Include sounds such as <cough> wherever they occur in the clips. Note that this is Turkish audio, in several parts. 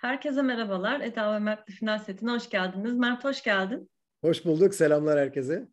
Herkese merhabalar. Eda ve Mert'li final setine hoş geldiniz. Mert hoş geldin. Hoş bulduk. Selamlar herkese.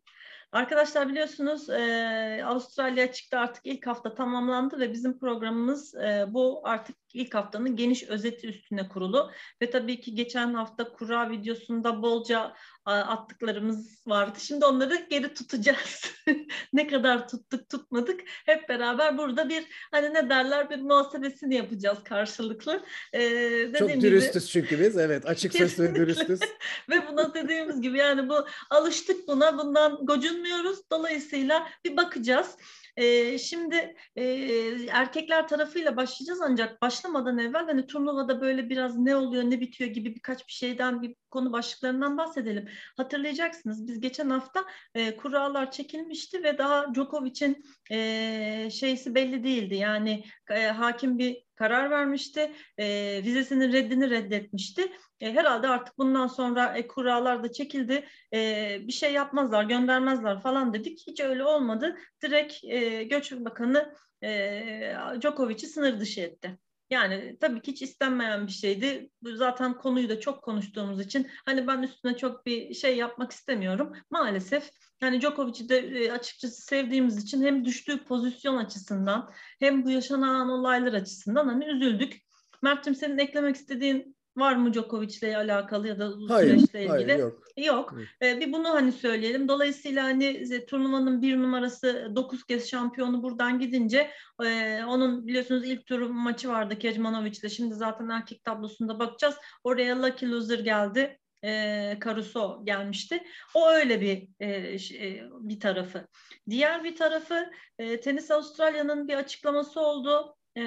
Arkadaşlar biliyorsunuz e, Avustralya çıktı artık ilk hafta tamamlandı ve bizim programımız e, bu artık ilk haftanın geniş özeti üstüne kurulu. Ve tabii ki geçen hafta kura videosunda bolca attıklarımız vardı. Şimdi onları geri tutacağız. <laughs> ne kadar tuttuk tutmadık hep beraber burada bir hani ne derler bir muhasebesini yapacağız karşılıklı. Ee, Çok dürüstüz gibi, çünkü biz evet açık sesli ve dürüstüz. <laughs> ve buna dediğimiz gibi yani bu alıştık buna bundan gocunmuyoruz. Dolayısıyla bir bakacağız. E, şimdi e, erkekler tarafıyla başlayacağız ancak başlamadan evvel hani turnuvada böyle biraz ne oluyor ne bitiyor gibi birkaç bir şeyden bir konu başlıklarından bahsedelim. Hatırlayacaksınız biz geçen hafta e, kurallar çekilmişti ve daha Djokovic'in e, şeysi belli değildi. Yani e, hakim bir karar vermişti. E, vizesinin reddini reddetmişti. E, herhalde artık bundan sonra e, kurallar da çekildi. E, bir şey yapmazlar, göndermezler falan dedik. Hiç öyle olmadı. Direkt e, Göç Bakanı e, Djokovic'i sınır dışı etti. Yani tabii ki hiç istenmeyen bir şeydi. Zaten konuyu da çok konuştuğumuz için hani ben üstüne çok bir şey yapmak istemiyorum. Maalesef yani Djokovic'i de e, açıkçası sevdiğimiz için hem düştüğü pozisyon açısından hem bu yaşanan olaylar açısından hani üzüldük. Mert'cim senin eklemek istediğin Var mı Djokovic'le alakalı ya da hayır, süreçle ilgili? Hayır, yok. Yok. Ee, bir bunu hani söyleyelim. Dolayısıyla hani turnuvanın bir numarası dokuz kez şampiyonu buradan gidince e, onun biliyorsunuz ilk tur maçı vardı Kecmanovic'le. Şimdi zaten erkek tablosunda bakacağız. Oraya Lucky Loser geldi. E, Caruso gelmişti. O öyle bir e, şey, bir tarafı. Diğer bir tarafı e, Tenis Avustralya'nın bir açıklaması oldu e,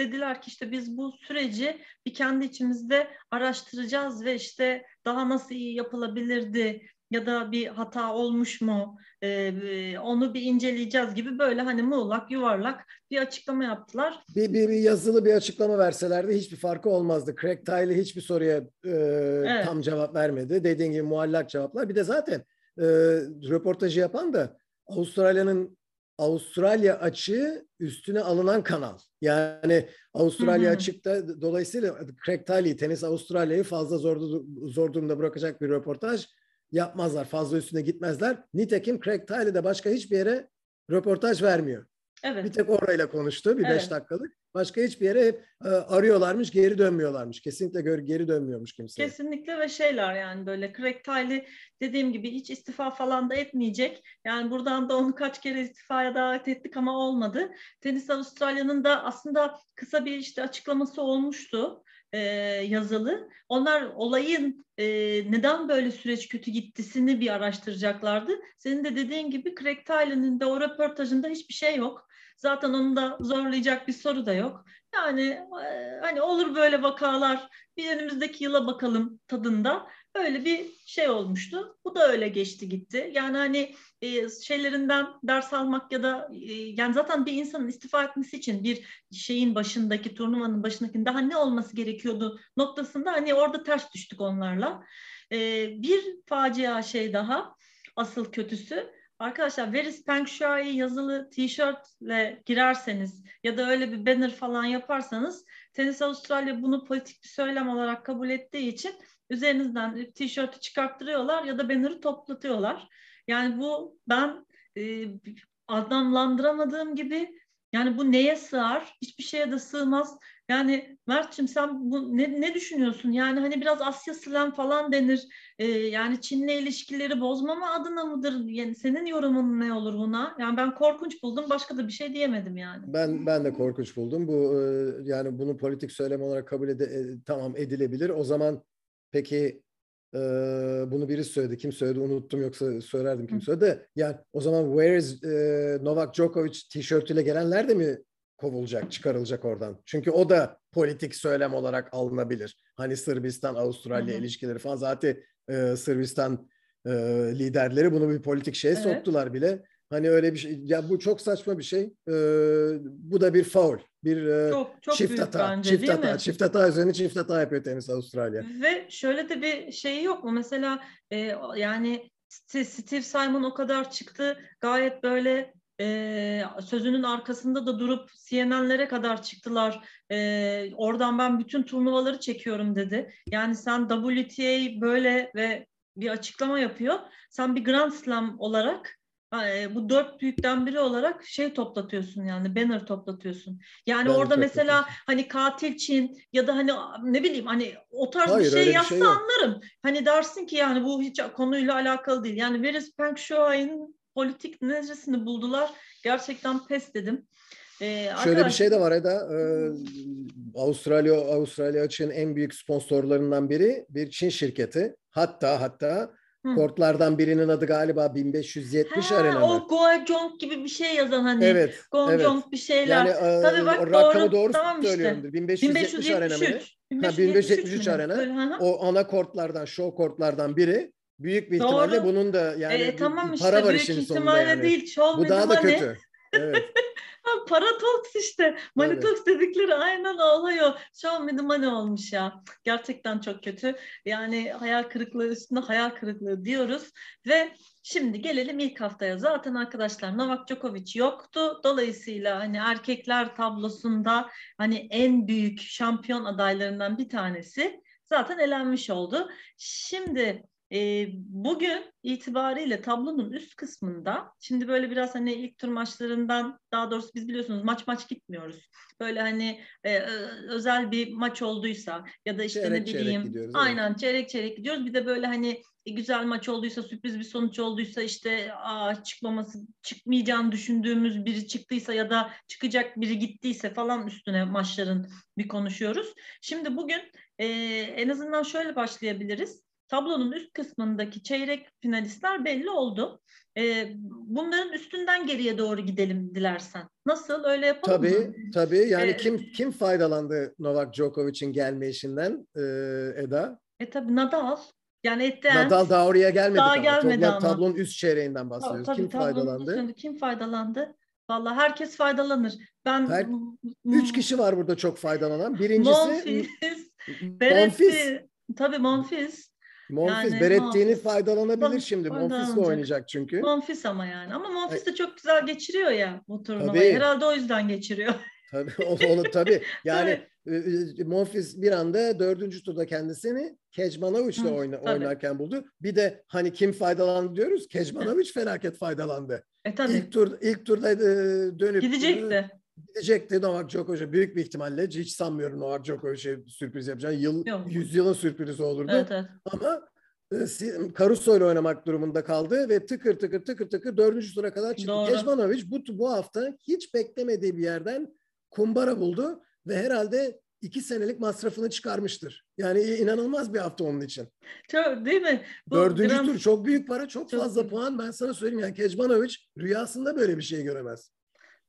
dediler ki işte biz bu süreci bir kendi içimizde araştıracağız ve işte daha nasıl iyi yapılabilirdi ya da bir hata olmuş mu e, onu bir inceleyeceğiz gibi böyle hani muğlak yuvarlak bir açıklama yaptılar. Bir, bir, bir yazılı bir açıklama verselerdi hiçbir farkı olmazdı. Craig Tiley hiçbir soruya e, evet. tam cevap vermedi. Dediğin gibi muallak cevaplar. Bir de zaten e, röportajı yapan da Avustralya'nın Avustralya açığı üstüne alınan kanal. Yani Avustralya hı hı. açıkta dolayısıyla Craig Tiley Tenis Avustralya'yı fazla zor, zor durumda bırakacak bir röportaj yapmazlar. Fazla üstüne gitmezler. Nitekim Craig Tiley de başka hiçbir yere röportaj vermiyor. Evet. Bir tek orayla konuştu bir evet. beş dakikalık. Başka hiçbir yere hep e, arıyorlarmış, geri dönmüyorlarmış. Kesinlikle geri, geri dönmüyormuş kimse. Kesinlikle ve şeyler yani böyle Craig Tiley dediğim gibi hiç istifa falan da etmeyecek. Yani buradan da onu kaç kere istifaya davet ettik ama olmadı. Tenis Avustralya'nın da aslında kısa bir işte açıklaması olmuştu e, yazılı. Onlar olayın e, neden böyle süreç kötü gittisini bir araştıracaklardı. Senin de dediğin gibi Craig Tyler'ın de o röportajında hiçbir şey yok. Zaten onu da zorlayacak bir soru da yok. Yani e, hani olur böyle vakalar bir önümüzdeki yıla bakalım tadında. Öyle bir şey olmuştu. Bu da öyle geçti gitti. Yani hani e, şeylerinden ders almak ya da e, yani zaten bir insanın istifa etmesi için bir şeyin başındaki turnuvanın başındaki daha ne olması gerekiyordu noktasında hani orada ters düştük onlarla. E, bir facia şey daha asıl kötüsü Arkadaşlar Veris Peng Shuai yazılı tişörtle girerseniz ya da öyle bir banner falan yaparsanız Tenis Avustralya bunu politik bir söylem olarak kabul ettiği için üzerinizden tişörtü çıkarttırıyorlar ya da banner'ı toplatıyorlar. Yani bu ben e, anlamlandıramadığım gibi yani bu neye sığar? Hiçbir şeye de sığmaz. Yani Mert'cim sen bu ne, ne düşünüyorsun? Yani hani biraz Asya slam falan denir. Ee, yani Çin'le ilişkileri bozmama adına mıdır? Yani senin yorumun ne olur buna? Yani ben korkunç buldum. Başka da bir şey diyemedim yani. Ben ben de korkunç buldum. Bu e, yani bunu politik söylem olarak kabul ede, e, tamam edilebilir. O zaman peki e, bunu biri söyledi. Kim söyledi unuttum yoksa söylerdim kim söyledi. Yani o zaman where is e, Novak Djokovic tişörtüyle gelenler de mi kovulacak, çıkarılacak oradan. Çünkü o da politik söylem olarak alınabilir. Hani Sırbistan, Avustralya Hı-hı. ilişkileri falan zaten e, Sırbistan e, liderleri bunu bir politik şeye evet. soktular bile. Hani öyle bir şey. Ya bu çok saçma bir şey. E, bu da bir foul. Bir e, çok, çok çift hata. Bence, çift hata. Mi? Çift hata üzerine çift hata yapıyor tenis Avustralya. Ve şöyle de bir şey yok mu? Mesela e, yani Steve Simon o kadar çıktı. Gayet böyle e, sözünün arkasında da durup CNN'lere kadar çıktılar. E, oradan ben bütün turnuvaları çekiyorum dedi. Yani sen WTA böyle ve bir açıklama yapıyor. Sen bir Grand Slam olarak bu dört büyükten biri olarak şey toplatıyorsun yani banner toplatıyorsun. Yani banner orada mesela hani katil Çin ya da hani ne bileyim hani o tarz Hayır, bir şey yazsa şey anlarım. Hani dersin ki yani bu hiç konuyla alakalı değil. Yani Veris Peng Shuai'nin politik neresini buldular. Gerçekten pes dedim. Ee, Şöyle bir şey de var Eda. Ee, Avustralya Avustralya Açık'ın en büyük sponsorlarından biri bir Çin şirketi. Hatta hatta Hı. Kortlardan birinin adı galiba 1570 ha, arena O Goajong gibi bir şey yazan hani. Evet. Goajong evet. bir şeyler. Yani, Tabii bak o rakamı doğru, doğru tamam söylüyorumdur. Işte. 1570, 1573 arena mı? 1573, ha, 1573 arena. Böyle, o ana kortlardan, show kortlardan biri. Büyük bir ihtimalle Doğru. bunun da yani e, tamam işte, para var işin sonunda yani. Değil, Bu daha da kötü. Evet. <laughs> Paratox işte. Manitox evet. dedikleri aynen oluyor. Show me the money olmuş ya. Gerçekten çok kötü. Yani hayal kırıklığı üstünde hayal kırıklığı diyoruz. Ve şimdi gelelim ilk haftaya. Zaten arkadaşlar Novak Djokovic yoktu. Dolayısıyla hani erkekler tablosunda hani en büyük şampiyon adaylarından bir tanesi zaten elenmiş oldu. Şimdi e, bugün itibariyle tablonun üst kısmında şimdi böyle biraz hani ilk tur maçlarından daha doğrusu biz biliyorsunuz maç maç gitmiyoruz. Böyle hani e, özel bir maç olduysa ya da işte çeyrek, ne bileyim aynen evet. çeyrek çeyrek gidiyoruz. Bir de böyle hani güzel maç olduysa sürpriz bir sonuç olduysa işte aa, çıkmaması çıkmayacağını düşündüğümüz biri çıktıysa ya da çıkacak biri gittiyse falan üstüne maçların bir konuşuyoruz. Şimdi bugün e, en azından şöyle başlayabiliriz tablonun üst kısmındaki çeyrek finalistler belli oldu. E, bunların üstünden geriye doğru gidelim dilersen. Nasıl? Öyle yapalım tabii, mı? Tabii. Yani ee, kim kim faydalandı Novak Djokovic'in gelme işinden e, Eda? E tabii Nadal. Yani etten, Nadal daha oraya gelmedi. Daha ama. gelmedi Tobla, ama. Tablonun üst çeyreğinden bahsediyoruz. Tabii, kim faydalandı? Üstünde, kim faydalandı? Vallahi herkes faydalanır. Ben Her, üç kişi var burada çok faydalanan. Birincisi Monfils, Monfils. Tabii Monfils. Monfils yani, Beretti'ni faydalanabilir Monfils şimdi. Monfils oynayacak çünkü. Monfils ama yani. Ama Monfils de çok güzel geçiriyor ya bu turnuvayı. Herhalde o yüzden geçiriyor. <laughs> Tabii onu tabii. <laughs> Yani Monfils bir anda dördüncü turda kendisini Kecmanovic'le oyna, oynarken buldu. Bir de hani kim faydalandı diyoruz. Kecmanovic felaket faydalandı. E, tabii. İlk tur ilk turda dönüp gidecekti. Gidecekti Novak Djokovic'e büyük bir ihtimalle hiç sanmıyorum Novak Djokovic'e sürpriz yapacağını. Yıl, yüzyılın sürprizi olurdu. Evet, evet. Ama e, Caruso ile oynamak durumunda kaldı ve tıkır tıkır tıkır tıkır dördüncü tura kadar çıktı. Kecmanovic bu, bu hafta hiç beklemediği bir yerden kumbara buldu ve herhalde iki senelik masrafını çıkarmıştır. Yani inanılmaz bir hafta onun için. Çok, değil mi? Bu Dördüncü gram... tur çok büyük para, çok, çok fazla büyük. puan. Ben sana söyleyeyim yani Kecmanovic rüyasında böyle bir şey göremez.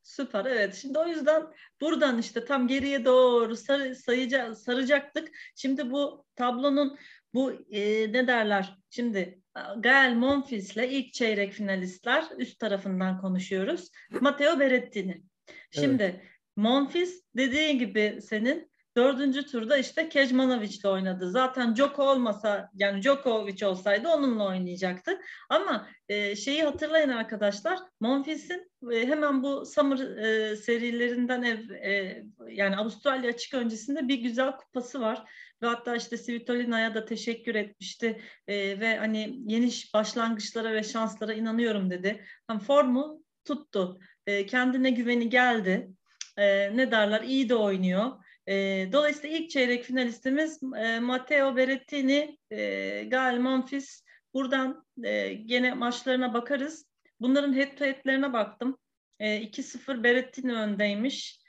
Süper evet. Şimdi o yüzden buradan işte tam geriye doğru sarı, sayıca, saracaktık. Şimdi bu tablonun bu e, ne derler? Şimdi Gael Monfils ile ilk çeyrek finalistler üst tarafından konuşuyoruz. Matteo Berrettini. Şimdi evet. Monfils dediğin gibi senin dördüncü turda işte Kecmanovic ile oynadı. Zaten Djoko olmasa yani Djokovic olsaydı onunla oynayacaktı. Ama e, şeyi hatırlayın arkadaşlar. Monfils'in e, hemen bu Summer e, serilerinden ev e, yani Avustralya açık öncesinde bir güzel kupası var. Ve hatta işte Svitolina'ya da teşekkür etmişti e, ve hani yeni başlangıçlara ve şanslara inanıyorum dedi. Tam formu tuttu. E, kendine güveni geldi. E, ne derler iyi de oynuyor. E, dolayısıyla ilk çeyrek finalistimiz e, Matteo Berrettini, e, Gael Monfils. Buradan e, gene maçlarına bakarız. Bunların head to head'lerine baktım. E, 2-0 Berrettini öndeymiş.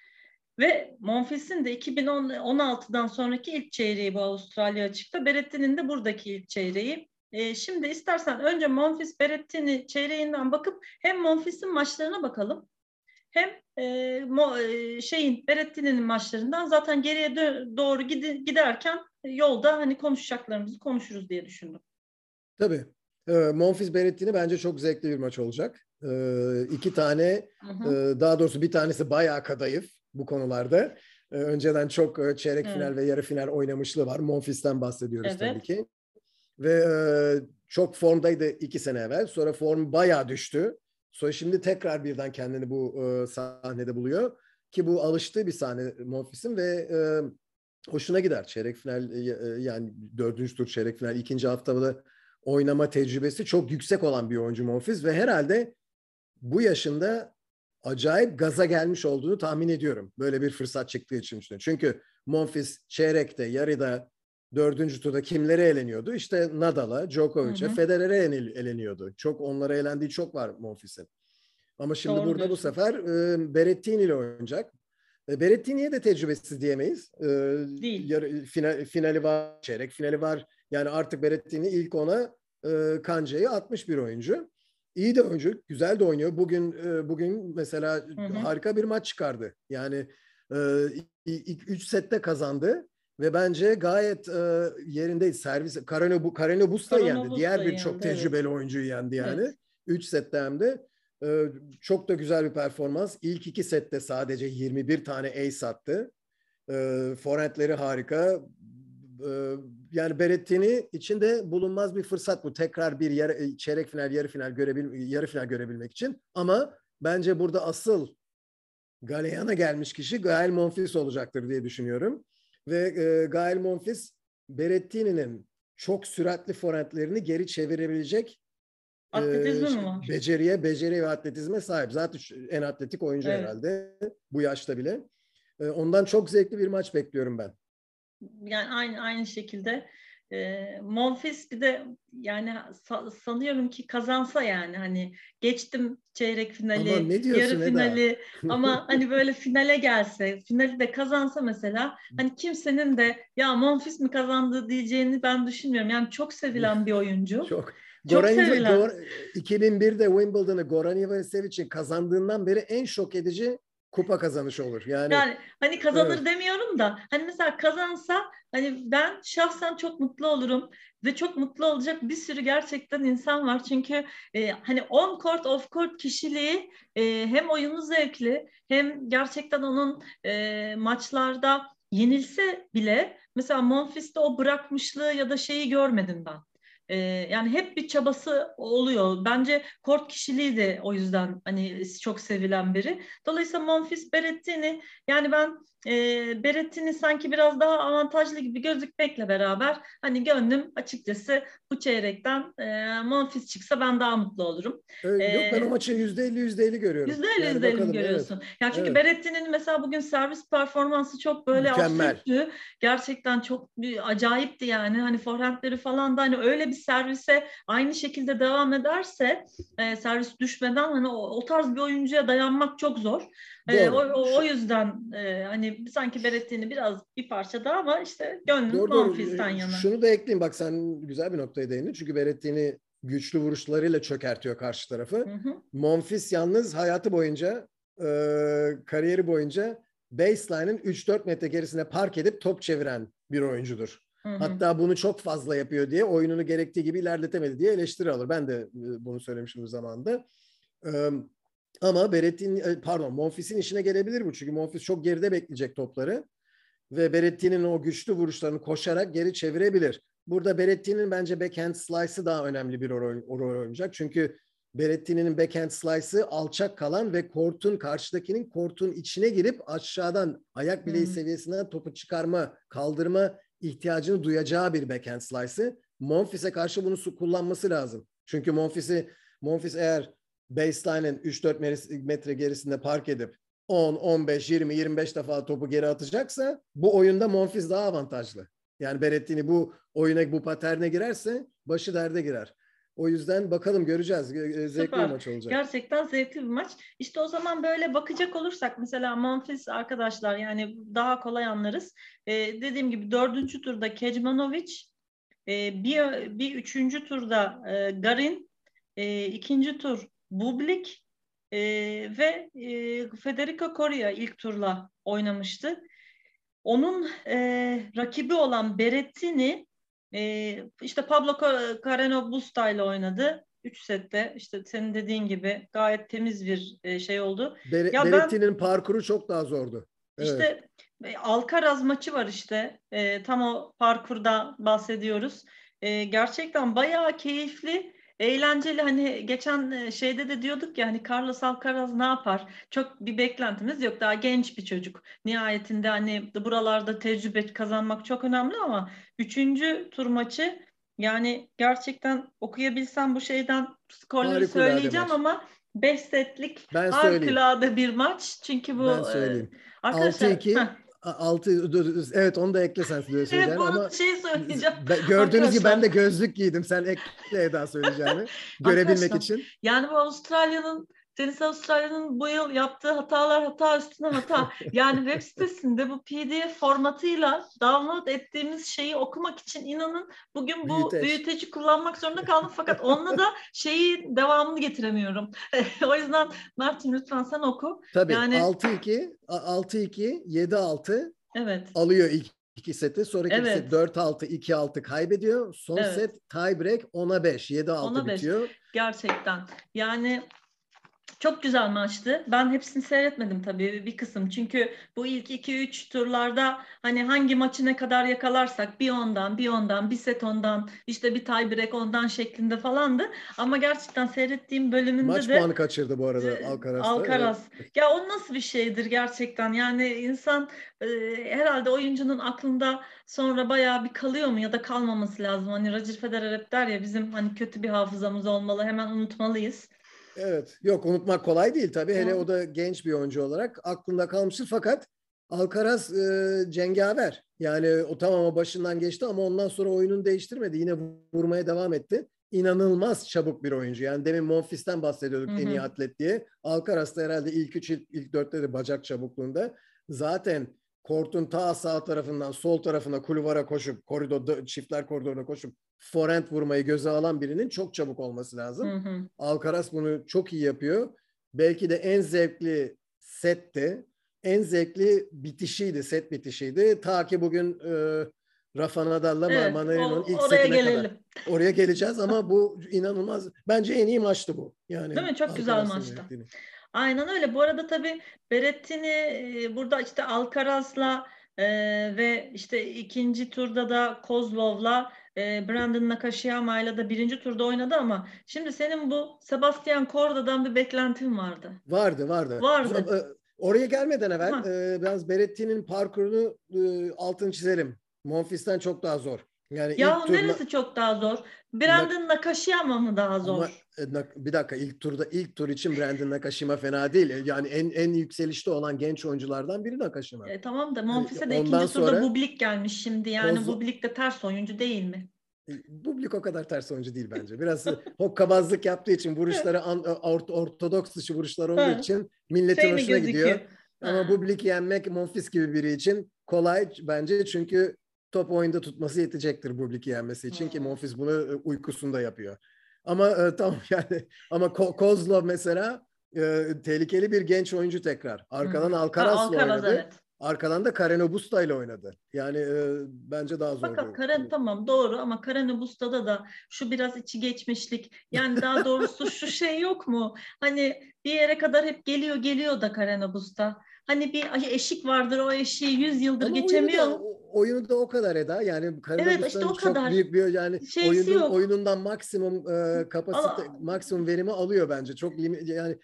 Ve Monfils'in de 2016'dan sonraki ilk çeyreği bu Avustralya açıkta. Berrettini'nin de buradaki ilk çeyreği. E, şimdi istersen önce Monfils Berrettini çeyreğinden bakıp hem Monfils'in maçlarına bakalım hem e, mo, e, şeyin Berettin'in maçlarından zaten geriye dö- doğru gidi- giderken yolda hani konuşacaklarımızı konuşuruz diye düşündüm. Tabii. E, Monfils Berettin'i bence çok zevkli bir maç olacak. E, iki tane, e, daha doğrusu bir tanesi bayağı kadayıf bu konularda. E, önceden çok e, çeyrek evet. final ve yarı final oynamışlığı var. Monfils'ten bahsediyoruz evet. tabii ki. Ve e, çok formdaydı iki sene evvel. Sonra form bayağı düştü. Sonra şimdi tekrar birden kendini bu e, sahnede buluyor. Ki bu alıştığı bir sahne Monfils'in ve e, hoşuna gider. Çeyrek final e, e, yani dördüncü tur çeyrek final ikinci haftada oynama tecrübesi çok yüksek olan bir oyuncu Monfils ve herhalde bu yaşında acayip gaza gelmiş olduğunu tahmin ediyorum. Böyle bir fırsat çıktığı için. Çünkü Monfils çeyrekte, yarıda, dördüncü turda kimlere eleniyordu? İşte Nadal'a, Djokovic'e, Federer'e eleniyordu. Çok onlara elendiği çok var Monfils'in. Ama şimdi Doğru burada diyorsun. bu sefer e, Berrettini ile oynayacak. E, Berrettini'ye de tecrübesiz diyemeyiz. E, Değil. Yarı, final, finali var, çeyrek finali var. Yani artık Berrettini ilk ona e, Kanca'yı atmış bir oyuncu. İyi de oyuncu, güzel de oynuyor. Bugün e, bugün mesela hı hı. harika bir maç çıkardı. Yani e, ilk üç sette kazandı ve bence gayet e, yerindeydi. Servis Kareno bu Kareno Busta yendi. Diğer bir çok tecrübeli evet. oyuncuyu yendi yani. Evet. Üç sette hem de. E, çok da güzel bir performans. İlk iki sette sadece 21 tane ace attı. E, forentleri harika. E, yani Berettini için de bulunmaz bir fırsat bu. Tekrar bir yarı, çeyrek final, yarı final görebil yarı final görebilmek için. Ama bence burada asıl Galeyan'a gelmiş kişi Gael Monfils olacaktır diye düşünüyorum. Ve e, Gael Monfils Berettini'nin çok süratli forentlerini geri çevirebilecek e, mi var? Beceriye, beceri ve atletizme sahip. Zaten en atletik oyuncu evet. herhalde bu yaşta bile. E, ondan çok zevkli bir maç bekliyorum ben. Yani aynı aynı şekilde e, Monfils bir de yani sa- sanıyorum ki kazansa yani hani geçtim çeyrek finali, Aman ne diyorsun, yarı finali <laughs> ama hani böyle finale gelse, finali de kazansa mesela hani kimsenin de ya Monfils mi kazandı diyeceğini ben düşünmüyorum. Yani çok sevilen bir oyuncu. <laughs> çok. Çok Goran sevilen. Gor, 2001'de Wimbledon'ı Goran Ivanisevic kazandığından beri en şok edici kupa kazanışı olur. Yani, yani hani kazanır evet. demiyorum da hani mesela kazansa hani ben şahsen çok mutlu olurum ve çok mutlu olacak bir sürü gerçekten insan var. Çünkü e, hani on court off court kişiliği e, hem oyunu zevkli hem gerçekten onun e, maçlarda yenilse bile mesela Monfils'te o bırakmışlığı ya da şeyi görmedim ben. E, yani hep bir çabası oluyor. Bence kort kişiliği de o yüzden hani çok sevilen biri. Dolayısıyla Monfils Berettini yani ben e, Berettini sanki biraz daha avantajlı gibi gözükmekle beraber hani gönlüm açıkçası bu çeyrekten e, Monfils çıksa ben daha mutlu olurum. Ee, yok ben o maçı yüzde elli yüzde elli görüyorum. Yüzde elli yüzde elli görüyorsun. Evet. Yani çünkü evet. Beretti'nin mesela bugün servis performansı çok böyle absürttü. Gerçekten çok bir, acayipti yani. Hani forehandleri falan da hani öyle bir servise aynı şekilde devam ederse e, servis düşmeden hani o, o tarz bir oyuncuya dayanmak çok zor. E, o, o, o yüzden e, hani sanki Beretti'ni biraz bir parça daha ama işte gönlüm doğru, Monfils'ten yana. Şunu da ekleyeyim bak sen güzel bir noktaya değindin. Çünkü Beretti'ni güçlü vuruşlarıyla çökertiyor karşı tarafı. Hı hı. Monfils yalnız hayatı boyunca e, kariyeri boyunca baseline'ın 3-4 metre gerisine park edip top çeviren bir oyuncudur. Hı hı. Hatta bunu çok fazla yapıyor diye oyununu gerektiği gibi ilerletemedi diye eleştiri alır. Ben de bunu söylemişim bu zamanda. Ama Berettin pardon Monfils'in işine gelebilir bu. Çünkü Monfils çok geride bekleyecek topları. Ve Beretti'nin o güçlü vuruşlarını koşarak geri çevirebilir. Burada Beretti'nin bence backhand slice'ı daha önemli bir rol, rol oynayacak. Çünkü Beretti'nin backhand slice'ı alçak kalan ve kortun karşıdakinin kortun içine girip aşağıdan ayak bileği hmm. seviyesinden topu çıkarma, kaldırma ihtiyacını duyacağı bir backhand slice'ı. Monfils'e karşı bunu kullanması lazım. Çünkü Monfils'i Monfils eğer baseline'ın 3-4 metre gerisinde park edip 10, 15, 20, 25 defa topu geri atacaksa bu oyunda Monfils daha avantajlı. Yani Berettini bu oyuna bu paterne girerse başı derde girer. O yüzden bakalım göreceğiz. Zevkli Süper. bir maç olacak. Gerçekten zevkli bir maç. İşte o zaman böyle bakacak olursak mesela Monfils arkadaşlar yani daha kolay anlarız. Ee, dediğim gibi dördüncü turda Kecmanovic, e, bir, bir üçüncü turda e, Garin, e, ikinci tur Bublik e, ve e, Federico Coria ilk turla oynamıştı. Onun e, rakibi olan Berettini e, işte Pablo Carreno Busta ile oynadı. Üç sette işte senin dediğin gibi gayet temiz bir e, şey oldu. Bere, ya Beretti'nin ben, parkuru çok daha zordu. Evet. İşte e, Alcaraz maçı var işte. E, tam o parkurda bahsediyoruz. E, gerçekten bayağı keyifli eğlenceli hani geçen e, şeyde de diyorduk ya hani Carlos Alcaraz ne yapar? Çok bir beklentimiz yok. Daha genç bir çocuk. Nihayetinde hani buralarda tecrübe kazanmak çok önemli ama üçüncü tur maçı yani gerçekten okuyabilsem bu şeyden skorları Harikulade söyleyeceğim maç. ama 5 setlik harikulade bir maç. Çünkü bu Ben e, söyleyeyim. arkadaşlar 6-2 6 evet onu da ekle sen <laughs> evet, ama şey söyleyeceğim. Gördüğünüz gibi ben de Arkadaşlar. gözlük giydim. Sen ekle Eda söyleyeceğini. <laughs> Görebilmek Arkadaşlar, için. Yani bu Avustralya'nın Tenis Avustralya'nın bu yıl yaptığı hatalar hata üstüne hata. <laughs> Yani web sitesinde bu PDF formatıyla download ettiğimiz şeyi okumak için inanın bugün bu Büyüteç. büyüteci kullanmak zorunda kaldım. Fakat onunla da <laughs> şeyi devamını getiremiyorum. <laughs> o yüzden Martin lütfen sen oku. Tabii Yani- 6-2, 6-2, 7-6 Evet. alıyor ilk iki seti. Sonraki Evet. set 4-6, 2-6 kaybediyor. Son Evet. set tiebreak 10'a 5, 7-6 10'a 5. bitiyor. Gerçekten. Yani çok güzel maçtı. Ben hepsini seyretmedim tabii bir kısım. Çünkü bu ilk 2-3 turlarda hani hangi maçı ne kadar yakalarsak bir ondan, bir ondan, bir set ondan, işte bir tiebreak ondan şeklinde falandı. Ama gerçekten seyrettiğim bölümünde Maç de puanı kaçırdı bu arada e, Alcaraz'da. Alcaraz. Ya o nasıl bir şeydir gerçekten? Yani insan e, herhalde oyuncunun aklında sonra bayağı bir kalıyor mu ya da kalmaması lazım. Hani Roger Federer hep der ya bizim hani kötü bir hafızamız olmalı hemen unutmalıyız. Evet. Yok unutmak kolay değil tabii. Hele Hı. o da genç bir oyuncu olarak aklında kalmıştır. Fakat Alcaraz e, cengaver. Yani o tamam başından geçti ama ondan sonra oyununu değiştirmedi. Yine vurmaya devam etti. İnanılmaz çabuk bir oyuncu. Yani demin Monfils'ten bahsediyorduk Hı en iyi atlet diye. Alcaraz da herhalde ilk üç, ilk, ilk dörtte de bacak çabukluğunda. Zaten kortun ta sağ tarafından sol tarafına kulvara koşup koridorda çiftler koridoruna koşup forehand vurmayı göze alan birinin çok çabuk olması lazım. Hı hı. Alcaraz bunu çok iyi yapıyor. Belki de en zevkli setti. En zevkli bitişiydi, set bitişiydi. Ta ki bugün e, Rafa Nadal'la Evet, Manarino'nun o- ilk oraya setine gelelim. kadar. Oraya geleceğiz ama <laughs> bu inanılmaz. Bence en iyi maçtı bu. Yani Değil mi? Çok güzel maçtı. yönettiğini. Aynen öyle. Bu arada tabii Berrettini e, burada işte Alcaraz'la e, ve işte ikinci turda da Kozlov'la e, Brandon Nakashiyama'yla da birinci turda oynadı ama şimdi senin bu Sebastian Korda'dan bir beklentin vardı. Vardı, vardı. Vardı. E, Oraya gelmeden evvel Ha. e, biraz Berretti'nin parkurunu e, altını çizelim. Monfils'ten çok daha zor. Yani Ya neresi çok daha zor? Brandon Nakashiyama mı daha zor? Ama bir dakika ilk turda ilk tur için Brandon Nakashima fena değil. E, Yani en en yükselişte olan genç oyunculardan biri Nakashima. E, tamam da Monfils'e de Ondan ikinci turda Bublik gelmiş şimdi. Yani Koz- Bublik de ters oyuncu değil mi? E, Bublik o kadar ters oyuncu değil bence. Biraz e, <laughs> hokkabazlık yaptığı için vuruşları an- ort- ortodoks dışı vuruşlar olduğu Ha. için milletin Şey mi hoşuna gözüküyor? gidiyor. Ama Ha. Bublik'i yenmek Monfils gibi biri için kolay bence çünkü top oyunda tutması yetecektir Bublik'i yenmesi için ki. Monfils bunu e, uykusunda yapıyor. Ama e, <laughs> tamam yani ama Ko- Kozlov mesela e, tehlikeli bir genç oyuncu tekrar. Arkadan Alcaraz'la Alcaraz, oynadı. evet. Arkadan da Karen Busta ile oynadı. Yani e, bence daha zor. Fakat Karen tamam doğru ama Karen Busta'da da şu biraz içi geçmişlik yani daha doğrusu şu şey yok mu? Hani bir yere kadar hep geliyor geliyor da Karen Busta. Hani bir eşik vardır o eşiği 100 yıldır Ama geçemiyor. O- oyunu da o kadar Eda. Yani Karen Evet, işte o çok kadar. büyük bir yani Şeysi oyunun, yok. oyunundan maksimum e, kapasite, Ama- maksimum verimi alıyor bence. Çok yani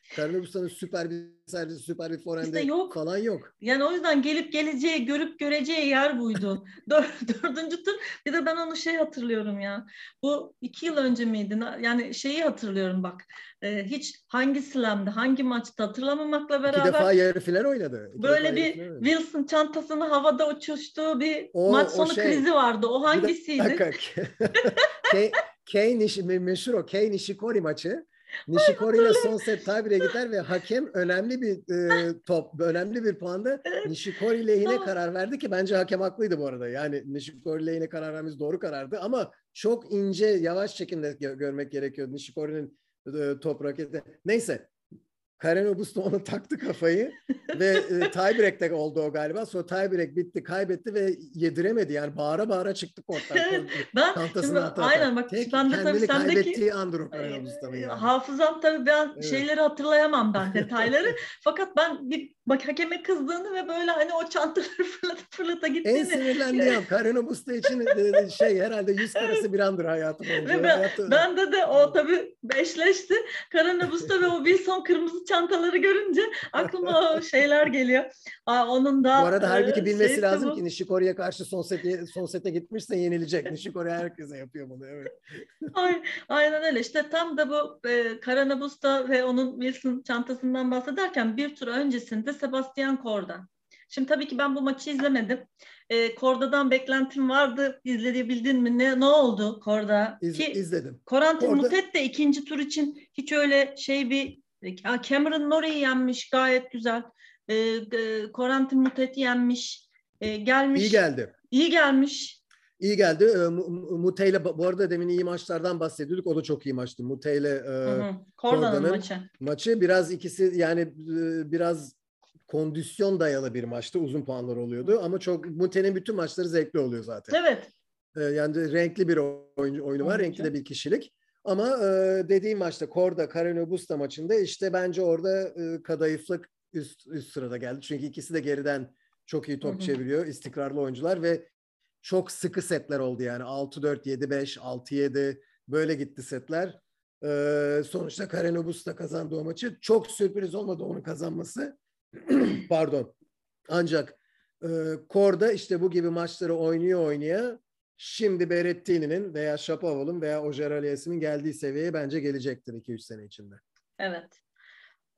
Busta'nın süper bir servisi, süper bir forehand'i İşte yok. falan yok. Yani o yüzden gelip geleceği, görüp göreceği yer buydu. <laughs> Dör- Dördüncü tur. Bir de ben onu şey hatırlıyorum ya. Bu iki yıl önce miydi? Yani şeyi hatırlıyorum bak. Ee, hiç hangi slam'da, hangi maçta hatırlamamakla İki beraber defa yarı final oynadı. İki böyle bir oynadı. Wilson çantasını havada uçuştuğu bir O- maç sonu şey. krizi vardı. O Bir hangisiydi? <laughs> Nishi, me- meşhur o Kei Nishikori maçı. Nishikori ile son set tiebreak'e gider ve hakem önemli bir e, top, önemli bir puanda <laughs> Evet. Nishikori lehine karar verdi ki bence hakem haklıydı bu arada. Yani Nishikori lehine karar vermemiz doğru karardı ama çok ince, yavaş çekimde gö- görmek gerekiyordu Nishikori'nin e, top raketi. Neyse. Karen Augusto onu taktı kafayı ve e, tiebreak'te oldu o galiba. Sonra tiebreak bitti, kaybetti ve yediremedi. Yani bağıra bağıra çıktı <laughs> korttan. Ben şimdi Çantasını ata aynen bak Tek ben de tabii kendini sendeki kaybettiği andır o Karen Augusto'nun yani. Hafızam tabii ben Evet. şeyleri hatırlayamam ben detayları. <laughs> Fakat ben bir bak hakeme kızdığını ve böyle hani o çantaları <laughs> fırlata fırlata gittiğini. En sinirlendiğim Karina Busta için e, şey herhalde yüz karası bir andır hayatım boyunca. Ve ben, Hayatı- bende de o tabii beşleşti. Karanabusta ve o Wilson kırmızı çantaları görünce aklıma o <laughs> şeyler geliyor. Aa, onun da Bu arada e, halbuki bilmesi şeysi lazım bu. ki Nishikori'ye karşı son sete, son sete gitmişse yenilecek. Nishikori herkese yapıyor bunu. Evet. Ay, <laughs> aynen öyle. İşte tam da bu e, Karanabusta ve onun Wilson çantasından bahsederken bir tur öncesinde Sebastian Korda. Şimdi tabii ki ben bu maçı izlemedim. E, Korda'dan beklentim vardı. İzleyebildin mi? Ne, ne oldu Korda? İz, Ki izledim. Corentin Korda- Mutet de ikinci tur için hiç öyle şey bir Cameron Norrie'yi yenmiş gayet güzel. E, e, Corentin Mutet'i yenmiş. E, gelmiş. İyi geldi. İyi gelmiş. İyi geldi. Ee, Mu- Mu- Mute ile bu arada demin iyi maçlardan bahsediyorduk. O da çok iyi maçtı. Mute ile e, Korda'nın- maçı. maçı biraz ikisi yani e, biraz kondisyon dayalı bir maçtı. Uzun puanlar oluyordu ama çok Mute'nin bütün maçları zevkli oluyor zaten. Evet. E, yani renkli bir oyuncu, oyunu var. Renkli de bir kişilik. Ama e, dediğim maçta Korda Kareno Busta maçında işte bence orada e, kadayıflık üst, üst sırada geldi. Çünkü ikisi de geriden çok iyi top çeviriyor. istikrarlı oyuncular ve çok sıkı setler oldu yani. 6-4, 7-5, 6-7 böyle gitti setler. E, sonuçta Kareno Busta kazandı o maçı. Çok sürpriz olmadı onun kazanması. <clears throat> Pardon. Ancak e, Korda işte bu gibi maçları oynuyor oynaya şimdi Berrettini'nin veya Shapoval'ın veya Ojer Alias'ın geldiği seviyeye bence gelecektir 2-3 sene içinde. Evet.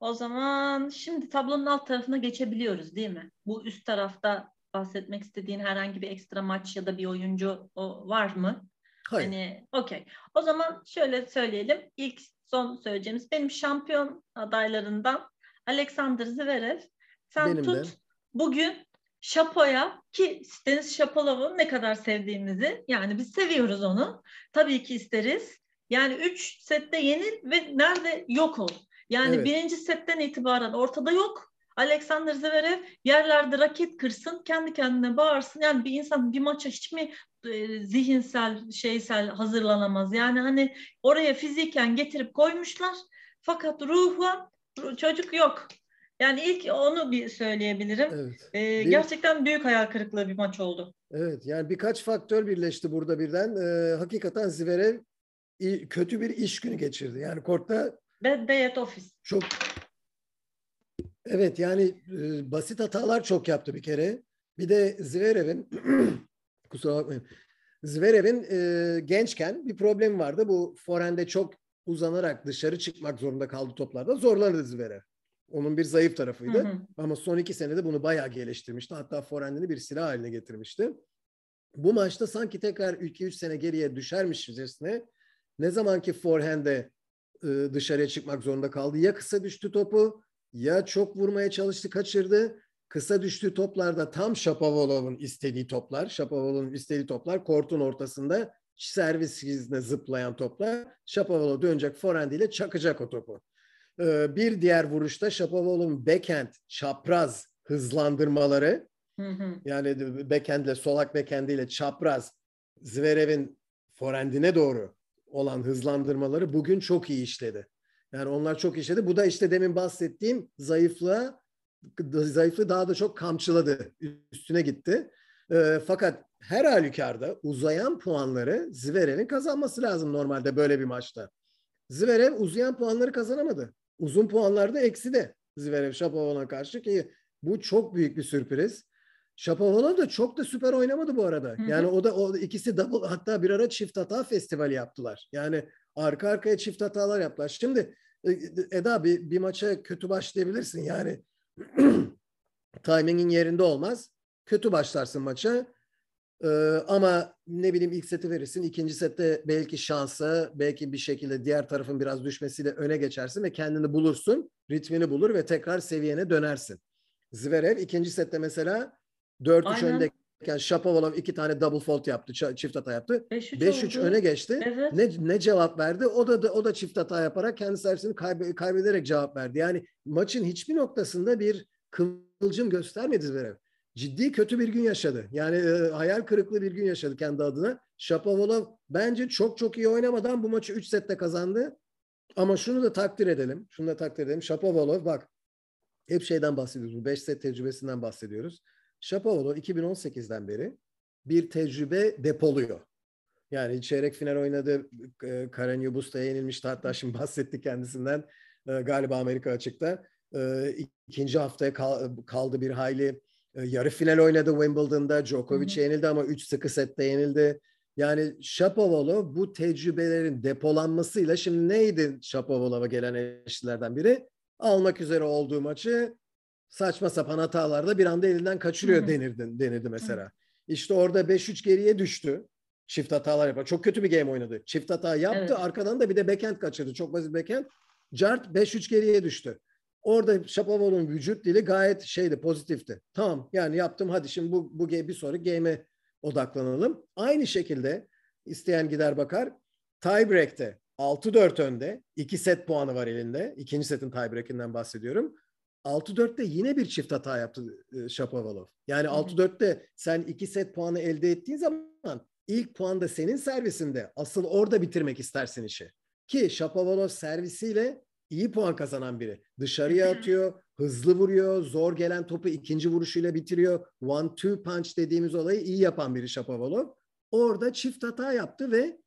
O zaman şimdi tablonun alt tarafına geçebiliyoruz değil mi? Bu üst tarafta bahsetmek istediğin herhangi bir ekstra maç ya da bir oyuncu o var mı? Hayır. Hani okey. O zaman şöyle söyleyelim. İlk son söyleyeceğimiz benim şampiyon adaylarından Alexander Zverev. Sen Benim tut de. bugün Şapo'ya ki Deniz Şapolov'u ne kadar sevdiğimizi yani biz seviyoruz onu. Tabii ki isteriz. Yani 3 sette yenil ve nerede yok ol. Yani Evet. birinci setten itibaren ortada yok. Alexander Zverev yerlerde raket kırsın, kendi kendine bağırsın. Yani bir insan bir maça hiç mi e, zihinsel, şeysel hazırlanamaz? Yani hani oraya fiziken getirip koymuşlar. Fakat ruha ru- çocuk yok. Yani ilk onu bir söyleyebilirim. Evet. Ee, Bir- gerçekten büyük hayal kırıklığı bir maç oldu. Evet. Yani birkaç faktör birleşti burada birden. Ee, hakikaten Zverev kötü bir iş günü geçirdi. Yani kortta Bad day at office. çok Evet yani e, basit hatalar çok yaptı bir kere. Bir de Zverev'in <clears throat> kusura bakmayın. Zverev'in e, gençken bir problemi vardı. Bu forende çok uzanarak dışarı çıkmak zorunda kaldı toplarda. Zorlandı Zverev. Onun bir zayıf tarafıydı. Hı hı. Ama son iki senede bunu bayağı geliştirmişti. Hatta forendini bir silah haline getirmişti. Bu maçta sanki tekrar 2-3 sene geriye düşermişçesine ne zamanki forehand'e e, dışarıya çıkmak zorunda kaldı. Ya kısa düştü topu ya çok vurmaya çalıştı kaçırdı. Kısa düştüğü toplarda tam Shapovalov'un istediği toplar. Shapovalov'un istediği toplar kortun ortasında servis hizine zıplayan toplar. Shapovalov dönecek forehand ile çakacak o topu. Ee, bir diğer vuruşta Shapovalov'un backhand çapraz hızlandırmaları Hı hı. yani backhandle solak backhandiyle çapraz Zverev'in forehandine doğru olan hızlandırmaları bugün çok iyi işledi. Yani onlar çok işledi. Bu da işte demin bahsettiğim zayıflığa zayıflığı daha da çok kamçıladı. Üstüne gitti. Ee, fakat her halükarda uzayan puanları Zverev'in kazanması lazım normalde böyle bir maçta. Zverev uzayan puanları kazanamadı. Uzun puanlarda eksi de Zverev Shapovalov'a karşı ki bu çok büyük bir sürpriz. Shapovalov da çok da süper oynamadı bu arada. Hı hı. Yani o da o ikisi double hatta bir ara çift hata festivali yaptılar. Yani arka arkaya çift hatalar yaptılar. Şimdi e, Eda bir, bir maça kötü başlayabilirsin. Yani <clears throat> timingin yerinde olmaz. Kötü başlarsın maça. Ee, ama ne bileyim ilk seti verirsin. ikinci sette belki şansa, belki bir şekilde diğer tarafın biraz düşmesiyle öne geçersin ve kendini bulursun. Ritmini bulur ve tekrar seviyene dönersin. Zverev ikinci sette mesela 4-3 Aynen. öndeyken Shapovalov iki tane double fault yaptı. Çift hata yaptı. 5-3 5-3 oldu. öne geçti. Evet. Ne ne cevap verdi? O da o da çift hata yaparak kendi servisini kaybe- kaybederek cevap verdi. Yani maçın hiçbir noktasında bir kıvılcım göstermedi Zverev. Ciddi kötü bir gün yaşadı. Yani e, hayal kırıklığı bir gün yaşadı kendi adına. Shapovalov bence çok çok iyi oynamadan bu maçı 3 sette kazandı. Ama şunu da takdir edelim. Şunu da takdir edelim. Shapovalov bak hep şeyden bahsediyoruz. Bu 5 set tecrübesinden bahsediyoruz. Shapovalov 2018'den beri bir tecrübe depoluyor. Yani çeyrek final oynadı. E, Karen Yubusta'ya yenilmişti. Hatta şimdi bahsetti kendisinden. E, galiba Amerika açıkta. E, ikinci haftaya kaldı bir hayli. Yarı final oynadı Wimbledon'da. Djokovic yenildi ama 3 sıkı sette yenildi. Yani Shapovalov bu tecrübelerin depolanmasıyla şimdi neydi Shapovalov'a gelen eleştirilerden biri? Almak üzere olduğu maçı saçma sapan hatalarda bir anda elinden kaçırıyor denirdi, denirdi mesela. İşte orada 5-3 geriye düştü. Çift hatalar yapar. Çok kötü bir game oynadı. Çift hata yaptı. Evet. Arkadan da bir de backhand kaçırdı. Çok basit backhand. Cart 5-3 geriye düştü. Orada Shapovalov'un vücut dili gayet şeydi, pozitifti. Tamam yani yaptım hadi şimdi bu, bu bir sonraki game'e odaklanalım. Aynı şekilde isteyen gider bakar. Tiebreak'te 6-4 önde. 2 set puanı var elinde. İkinci setin tiebreak'inden bahsediyorum. 6-4'te yine bir çift hata yaptı e, Shapovalov. Yani 6-4'te sen 2 set puanı elde ettiğin zaman ilk puan da senin servisinde. Asıl orada bitirmek istersin işi. Ki Shapovalov servisiyle iyi puan kazanan biri. Dışarıya atıyor, hızlı vuruyor, zor gelen topu ikinci vuruşuyla bitiriyor. One two punch dediğimiz olayı iyi yapan biri Shapovalov. Orada çift hata yaptı ve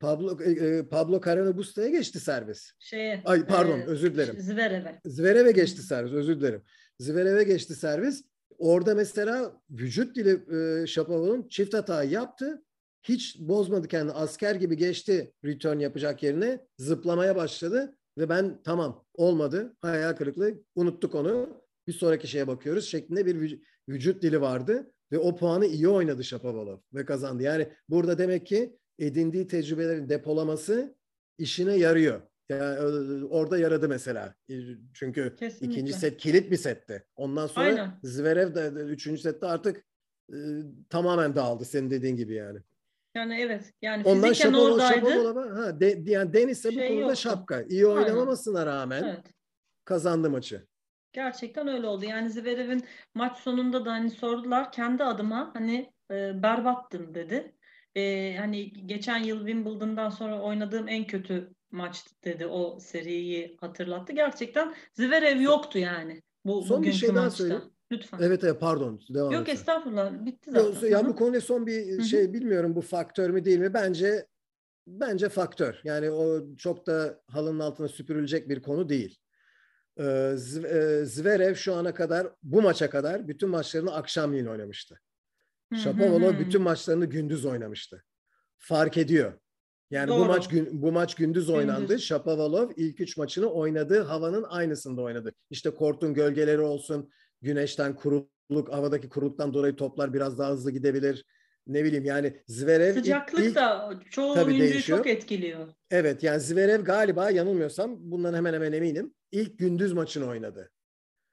Pablo e, e Pablo Carreño geçti servis. Şeye, Ay pardon e, özür dilerim. Zverev'e. Zverev'e geçti servis özür dilerim. Zverev'e geçti servis. Orada mesela vücut dili e, Shapovalov'un çift hata yaptı. Hiç bozmadı kendini. Asker gibi geçti return yapacak yerine. Zıplamaya başladı. Ve ben tamam olmadı. Hayal kırıklığı. Unuttuk onu. Bir sonraki şeye bakıyoruz şeklinde bir vücut dili vardı. Ve o puanı iyi oynadı Shapovalov ve kazandı. Yani burada demek ki edindiği tecrübelerin depolaması işine yarıyor. Yani orada yaradı mesela. Çünkü Kesinlikle. ikinci set kilit bir setti. Ondan sonra Aynen. Zverev de üçüncü sette artık e, tamamen dağıldı senin dediğin gibi yani. Yani evet. Yani Ondan fiziken şapolo, oradaydı. Şapolo, ha, de, yani Deniz'e şey bu konuda yoktu. şapka. İyi oynamamasına Aynen. rağmen evet. kazandı maçı. Gerçekten öyle oldu. Yani Zverev'in maç sonunda da hani sordular kendi adıma hani e, berbattın dedi. E, hani geçen yıl Wimbledon'dan sonra oynadığım en kötü maç dedi. O seriyi hatırlattı. Gerçekten Zverev yoktu yani. Bu Son bir şey daha söyleyeyim. Lütfen. Evet evet pardon. Devam Yok lütfen. estağfurullah. Bitti zaten. Ya bu konuda son bir Hı-hı. şey bilmiyorum bu faktör mü değil mi? Bence bence faktör. Yani o çok da halının altına süpürülecek bir konu değil. Ee, Zverev şu ana kadar bu maça kadar bütün maçlarını akşamleyin oynamıştı. Shapovalov bütün maçlarını gündüz oynamıştı. Fark ediyor. Yani Doğru. bu maç bu maç gündüz oynandı. Gündüz. Shapovalov ilk üç maçını oynadığı havanın aynısında oynadı. İşte kortun gölgeleri olsun, güneşten kuruluk, havadaki kuruluktan dolayı toplar biraz daha hızlı gidebilir. Ne bileyim yani Zverev sıcaklık ilk, da çoğu oyuncuyu değişiyor. çok etkiliyor. Evet yani Zverev galiba yanılmıyorsam bundan hemen hemen eminim. İlk gündüz maçını oynadı.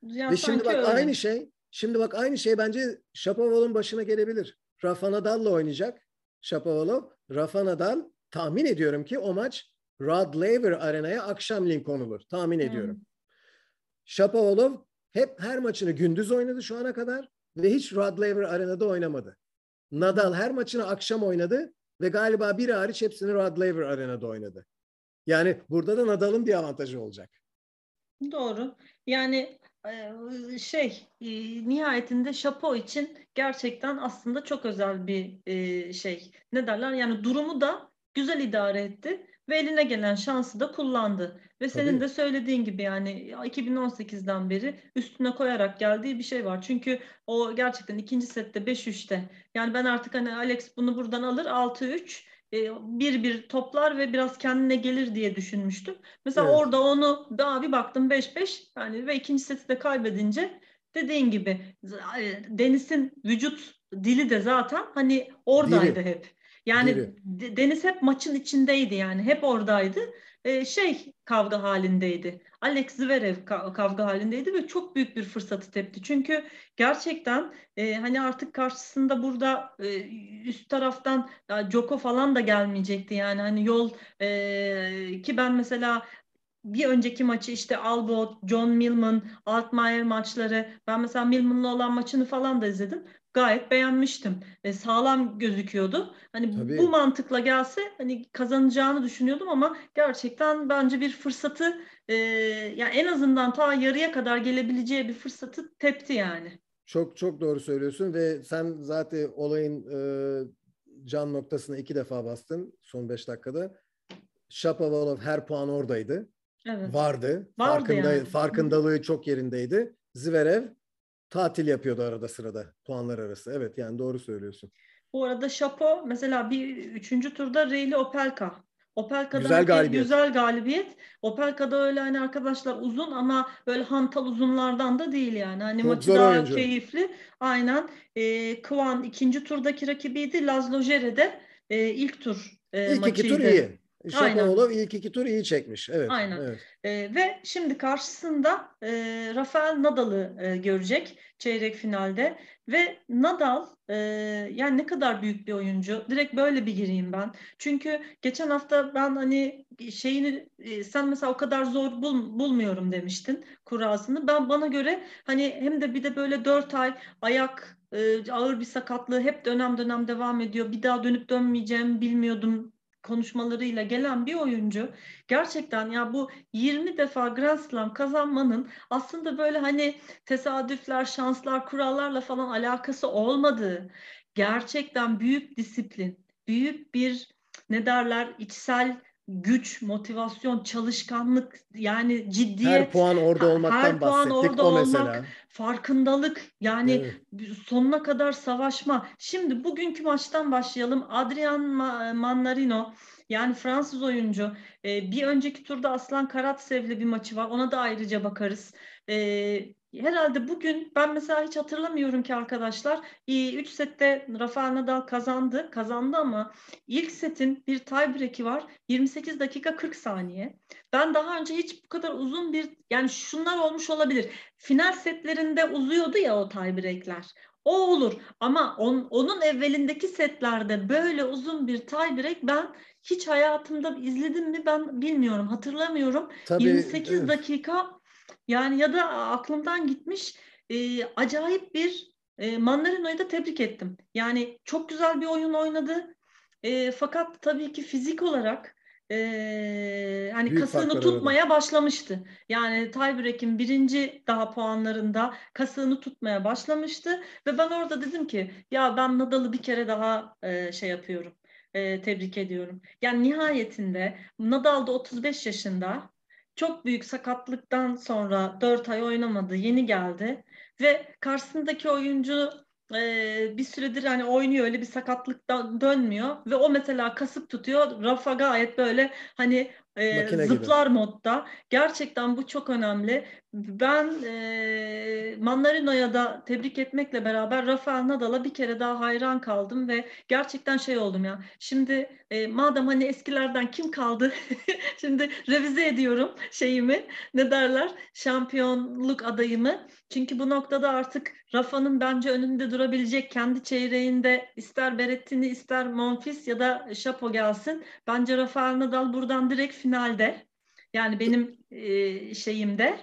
Ya Ve şimdi bak öyle. aynı şey Şimdi bak aynı şey bence Shapovalov'un başına gelebilir. Rafa Nadal'la oynayacak Shapovalov. Rafa Nadal tahmin ediyorum ki o maç Rod Laver Arena'ya akşamleyin konulur. Tahmin hmm. ediyorum. Hep her maçını gündüz oynadı şu ana kadar ve hiç Rod Laver Arena'da oynamadı. Nadal her maçını akşam oynadı ve galiba bir hariç hepsini Rod Laver Arena'da oynadı. Yani burada da Nadal'ın bir avantajı olacak. Doğru. Yani şey nihayetinde Şapo için gerçekten aslında çok özel bir şey. Ne derler? Yani durumu da güzel idare etti ve eline gelen şansı da kullandı. Ve senin Tabii. de söylediğin gibi yani 2018'den beri üstüne koyarak geldiği bir şey var. Çünkü o gerçekten ikinci sette 5-3'te yani ben artık hani Alex bunu buradan alır 6-3 bir bir toplar ve biraz kendine gelir diye düşünmüştüm. Mesela evet. orada onu daha bir baktım 5-5 yani ve ikinci seti de kaybedince dediğin gibi Deniz'in vücut dili de zaten hani oradaydı Dili. hep. Yani Dili. Deniz hep maçın içindeydi yani hep oradaydı e, şey kavga halindeydi. Alex Zverev kavga halindeydi ve çok büyük bir fırsatı tepti. Çünkü gerçekten e, hani artık karşısında burada e, üst taraftan ya, Joko falan da gelmeyecekti yani hani yol e, ki ben mesela bir önceki maçı işte Albo, John Millman, Altmaier maçları ben mesela Millman'la olan maçını falan da izledim gayet beğenmiştim. E, sağlam gözüküyordu. Hani Tabii. bu mantıkla gelse hani kazanacağını düşünüyordum ama gerçekten bence bir fırsatı e, yani en azından ta yarıya kadar gelebileceği bir fırsatı tepti yani. Çok çok doğru söylüyorsun ve sen zaten olayın e, can noktasına iki defa bastın son beş dakikada. Shapovalov her puan oradaydı. Evet. Vardı. Vardı Farkında, yani. Farkındalığı çok yerindeydi. Zverev tatil yapıyordu arada sırada puanlar arası. Evet yani doğru söylüyorsun. Bu arada Şapo mesela bir üçüncü turda Reyli Opelka. Opelka'dan Güzel galibiyet. güzel galibiyet. Opelka'da öyle hani arkadaşlar uzun ama böyle hantal uzunlardan da değil yani. Hani Çok maçı daha oyuncu. keyifli. Aynen. Ee, Kwan ikinci turdaki rakibiydi. Laszlo Jere de e, ilk tur e, İlk iki tur maçıydı. iyi. Shapovalov ilk iki tur iyi çekmiş. Evet. Aynen. evet. E, ve şimdi karşısında e, Rafael Nadal'ı e, görecek çeyrek finalde ve Nadal e, yani ne kadar büyük bir oyuncu. Direkt böyle bir gireyim ben. Çünkü geçen hafta ben hani şeyini e, sen mesela o kadar zor bul, bulmuyorum demiştin kurasını. Ben bana göre hani hem de bir de böyle dört ay ayak e, ağır bir sakatlığı hep dönem dönem devam ediyor. Bir daha dönüp dönmeyeceğimi bilmiyordum konuşmalarıyla gelen bir oyuncu gerçekten ya bu 20 defa Grand Slam kazanmanın aslında böyle hani tesadüfler, şanslar, kurallarla falan alakası olmadığı gerçekten büyük disiplin, büyük bir ne derler içsel güç, motivasyon, çalışkanlık yani ciddiyet, Her puan orada her olmaktan puan bahsettik. orada o olmak, mesela. farkındalık yani Evet. sonuna kadar savaşma. Şimdi bugünkü maçtan başlayalım. Adrian Ma- Mannarino yani Fransız oyuncu. Ee, bir önceki turda Aslan Karatsev'le bir maçı var. Ona da ayrıca bakarız. Herhalde bugün ben mesela hiç hatırlamıyorum ki arkadaşlar. 3 sette Rafael Nadal kazandı. Kazandı ama ilk setin bir tiebreak'i var. 28 dakika 40 saniye. Ben daha önce hiç bu kadar uzun bir yani şunlar olmuş olabilir. Final setlerinde uzuyordu ya o tiebreak'ler. O olur ama on, onun evvelindeki setlerde böyle uzun bir tiebreak ben hiç hayatımda izledim mi ben bilmiyorum hatırlamıyorum. Tabii, 28 evet. dakika yani ya da aklımdan gitmiş e, acayip bir e, Mandarino'yu da tebrik ettim. Yani çok güzel bir oyun oynadı. E, fakat tabii ki fizik olarak e, hani Büyük kasığını tutmaya başlamıştı. Yani tiebreak'in birinci daha puanlarında kasığını tutmaya başlamıştı ve ben orada dedim ki ya ben Nadal'ı bir kere daha e, şey yapıyorum. e, tebrik ediyorum. Yani nihayetinde Nadal da 35 yaşında çok büyük sakatlıktan sonra 4 ay oynamadı, yeni geldi ve karşısındaki oyuncu e, bir süredir hani oynuyor öyle bir sakatlıktan dönmüyor ve o mesela kasıp tutuyor. Rafa gayet böyle hani e, Makine gibi. zıplar modda. Gerçekten bu çok önemli. Ben e, Mannarino'ya da tebrik etmekle beraber Rafael Nadal'a bir kere daha hayran kaldım ve gerçekten şey oldum ya. Şimdi e, madem hani eskilerden kim kaldı? <laughs> Şimdi revize ediyorum şeyimi. Ne derler? Şampiyonluk adayımı. Çünkü bu noktada artık Rafa'nın bence önünde durabilecek kendi çeyreğinde ister Berrettini ister Monfils ya da Şapo gelsin. Bence Rafael Nadal buradan direkt finalde. Yani benim e, şeyimde.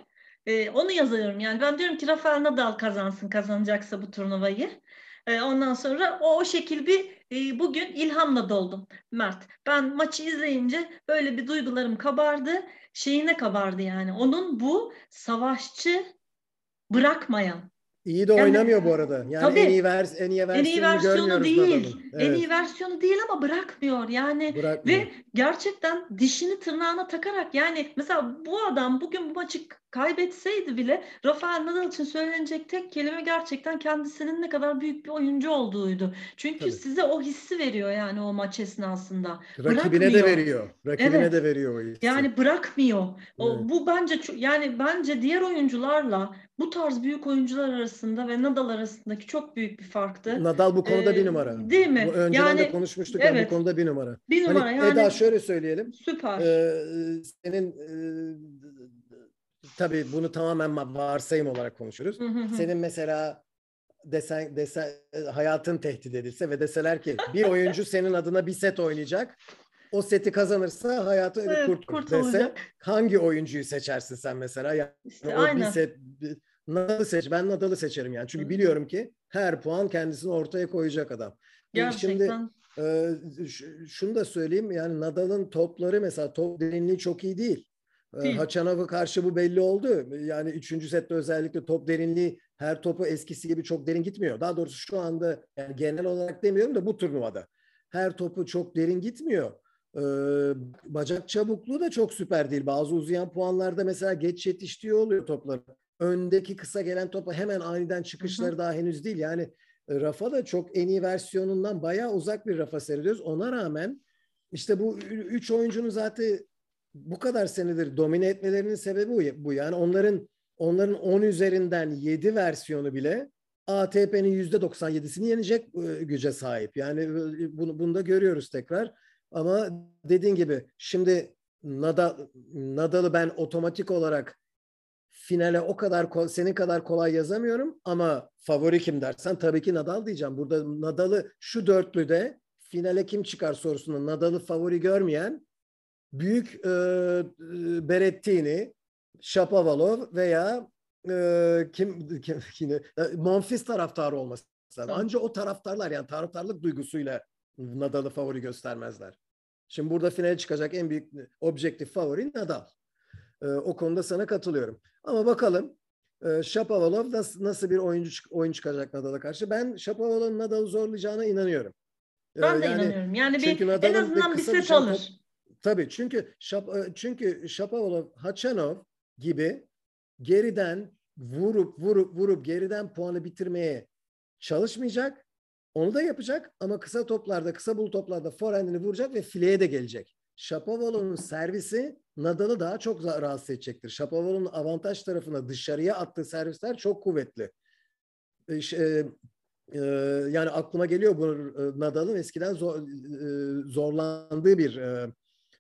E, onu yazıyorum. Yani ben diyorum ki Rafael Nadal kazansın kazanacaksa bu turnuvayı. E, ondan sonra o, o şekil bir e, bugün ilhamla doldum Mert. Ben maçı izleyince böyle bir duygularım kabardı. Şeyine kabardı yani. Onun bu savaşçı bırakmayan. İyi de Yani- oynamıyor bu arada. Yani Tabii. en iyi vers en iyi En versiyonu iyi versiyonu değil. Nadal'ın. En Evet, iyi versiyonu değil ama bırakmıyor. Yani bırakmıyor. ve gerçekten dişini tırnağına takarak yani mesela bu adam bugün bu maçı kaybetseydi bile Rafael Nadal için söylenecek tek kelime gerçekten kendisinin ne kadar büyük bir oyuncu olduğuydu. Çünkü Tabii. size o hissi veriyor yani o maç esnasında. Rakibine de bırakmıyor. veriyor. Rakibine Evet. de veriyor o hissi. Yani bırakmıyor. O, Evet. Bu bence yani bence diğer oyuncularla bu tarz büyük oyuncular arasında ve Nadal arasındaki çok büyük bir farktı. Nadal bu konuda Ee, bir numara. değil mi? Bu önceden Yani, de konuşmuştuk ya bu evet. konuda bir numara. Bir Hani numara yani Eda şöyle söyleyelim. süper. Ee, senin e, tabii bunu tamamen ma- varsayım olarak konuşuruz. Hı hı hı. Senin mesela desen, desen e, hayatın tehdit edilse ve deseler ki bir oyuncu senin adına bir set oynayacak. O seti kazanırsa hayatı Evet, kurtulur dese hangi oyuncuyu seçersin sen mesela? Yani İşte o bir aynen. set bir- Nadal'ı seç. Ben Nadal'ı seçerim yani. Çünkü Hı. biliyorum ki her puan kendisini ortaya koyacak adam. E, Şimdi Gerçekten. ee, ş- şunu da söyleyeyim yani Nadal'ın topları mesela top derinliği çok iyi değil. Değil. Haçanov'a karşı bu belli oldu. Yani üçüncü sette özellikle top derinliği her topu eskisi gibi çok derin gitmiyor. Daha doğrusu şu anda yani genel olarak demiyorum da bu turnuvada. Her topu çok derin gitmiyor. Ee, bacak çabukluğu da çok süper değil. Bazı uzayan puanlarda mesela geç yetiştiği oluyor toplar. Öndeki kısa gelen topa hemen aniden çıkışları daha henüz değil. Yani e, Rafa da çok en iyi versiyonundan bayağı uzak bir Rafa seyrediyoruz. Ona rağmen işte bu üç oyuncunun zaten bu kadar senedir domine etmelerinin sebebi bu. Yani onların onların 10 üzerinden 7 versiyonu bile ATP'nin %97'sini yenecek e, güce sahip. Yani e, bunu, bunu da görüyoruz tekrar. Ama dediğin gibi şimdi Nadal, Nadal'ı ben otomatik olarak finale o kadar senin kadar kolay yazamıyorum ama favori kim dersen tabii ki Nadal diyeceğim. Burada Nadal'ı şu dörtlüde finale kim çıkar sorusunda Nadal'ı favori görmeyen büyük e, e, Berettini, Shapovalov veya e, kim, kim <laughs> yine Monfils taraftarı olması lazım. Ancak o taraftarlar yani taraftarlık duygusuyla Nadal'ı favori göstermezler. Şimdi burada finale çıkacak en büyük objektif favori Nadal. E, o konuda sana katılıyorum. Ama bakalım e, Shapovalov nasıl, nasıl bir oyuncu oyun çıkacak Nadal'a karşı. Ben Shapovalov'un Nadal'ı zorlayacağına inanıyorum. Ben de yani, inanıyorum. Yani bir en azından bir set alır. Tabii çünkü Şap, e, çünkü Shapovalov, Hachanov gibi geriden vurup vurup vurup geriden puanı bitirmeye çalışmayacak. Onu da yapacak ama kısa toplarda, kısa bul toplarda forehandini vuracak ve fileye de gelecek. Shapovalov'un servisi Nadal'ı daha çok rahatsız edecektir. Shapovalov'un avantaj tarafına dışarıya attığı servisler çok kuvvetli. E, e, e, yani aklıma geliyor bu e, Nadal'ın eskiden zor, zorlandığı bir e,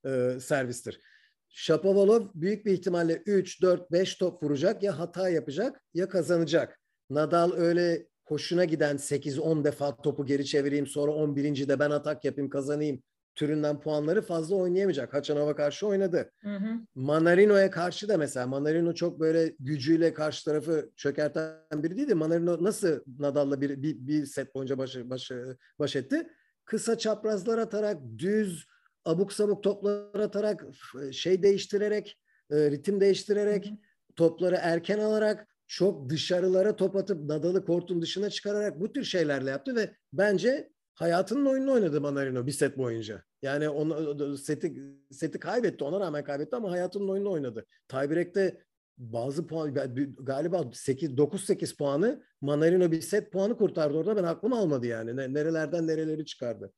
e, servistir. Shapovalov büyük bir ihtimalle 3, 4, 5 top vuracak ya hata yapacak ya kazanacak. Nadal öyle hoşuna giden 8-10 defa topu geri çevireyim sonra 11. de ben atak yapayım kazanayım türünden puanları fazla oynayamayacak. Haçanov'a karşı oynadı. Hı hı. Manarino'ya karşı da mesela Manarino çok böyle gücüyle karşı tarafı çökerten biri değildi. Manarino nasıl Nadal'la bir, bir, bir set boyunca baş, baş, baş etti? Kısa çaprazlar atarak düz abuk sabuk toplar atarak şey değiştirerek e, ritim değiştirerek hı hı. topları erken alarak çok dışarılara top atıp Nadal'ı kortun dışına çıkararak bu tür şeylerle yaptı ve bence hayatının oyununu oynadı Manarino bir set boyunca. Yani onu seti seti kaybetti ona rağmen kaybetti ama hayatının oyununu oynadı. Tiebreak'te bazı puan galiba 8 9 8 puanı Manarino bir set puanı kurtardı orada ben aklım almadı yani. Nerelerden nereleri çıkardı.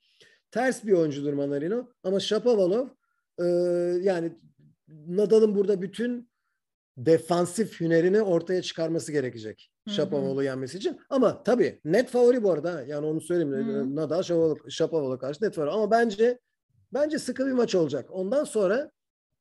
Ters bir oyuncudur Manarino ama Shapovalov e, yani Nadal'ın burada bütün defansif hünerini ortaya çıkarması gerekecek. Shapovalov'u yenmesi için. Ama tabii net favori bu arada. Yani onu söyleyeyim. Hı. Nadal Shapovalov karşı net favori. Ama bence bence sıkı bir maç olacak. Ondan sonra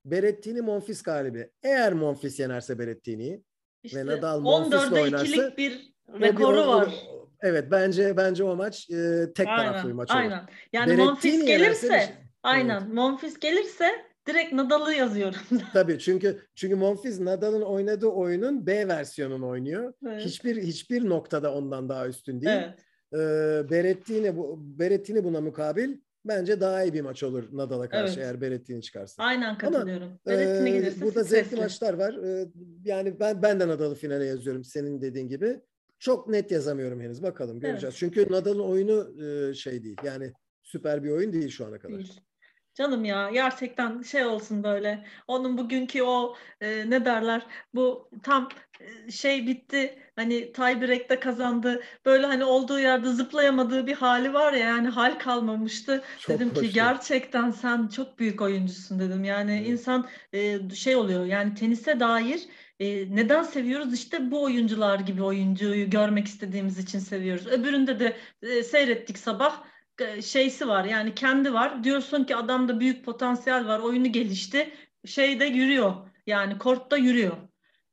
Berettini Monfils galibi. Eğer Monfils yenerse Berettini'yi işte ve Nadal Monfils'le oynarsa bir rekoru var. Evet bence bence o maç e, tek aynen, taraflı bir maç olur. Aynen. Yani Monfils gelirse şey, aynen evet. Monfils gelirse direkt Nadal'ı yazıyorum. <laughs> Tabii çünkü çünkü Monfils Nadal'ın oynadığı oyunun B versiyonunu oynuyor. Evet. Hiçbir hiçbir noktada ondan daha üstün değil. Evet. Ee, Berettini bu Berettini buna mukabil bence daha iyi bir maç olur Nadal'a karşı evet. eğer Berettini çıkarsa. Aynen katılıyorum. Ama, Berettini gelirse burada stresli. zevkli maçlar var. Ee, yani ben ben de Nadal'ı finale yazıyorum senin dediğin gibi. Çok net yazamıyorum henüz. Bakalım göreceğiz. Evet. Çünkü Nadal'ın oyunu e, şey değil. Yani süper bir oyun değil şu ana kadar. Değil. Canım ya gerçekten şey olsun böyle. Onun bugünkü o e, ne derler bu tam e, şey bitti. Hani tiebreak'te kazandı. Böyle hani olduğu yerde zıplayamadığı bir hali var ya yani hal kalmamıştı. Çok dedim hoştu. ki gerçekten sen çok büyük oyuncusun dedim. Yani evet. insan e, şey oluyor yani tenise dair e, neden seviyoruz? İşte bu oyuncular gibi oyuncuyu görmek istediğimiz için seviyoruz. Öbüründe de e, seyrettik sabah şeysi var yani kendi var. Diyorsun ki adamda büyük potansiyel var. Oyunu gelişti. Şeyde yürüyor. Yani kortta yürüyor.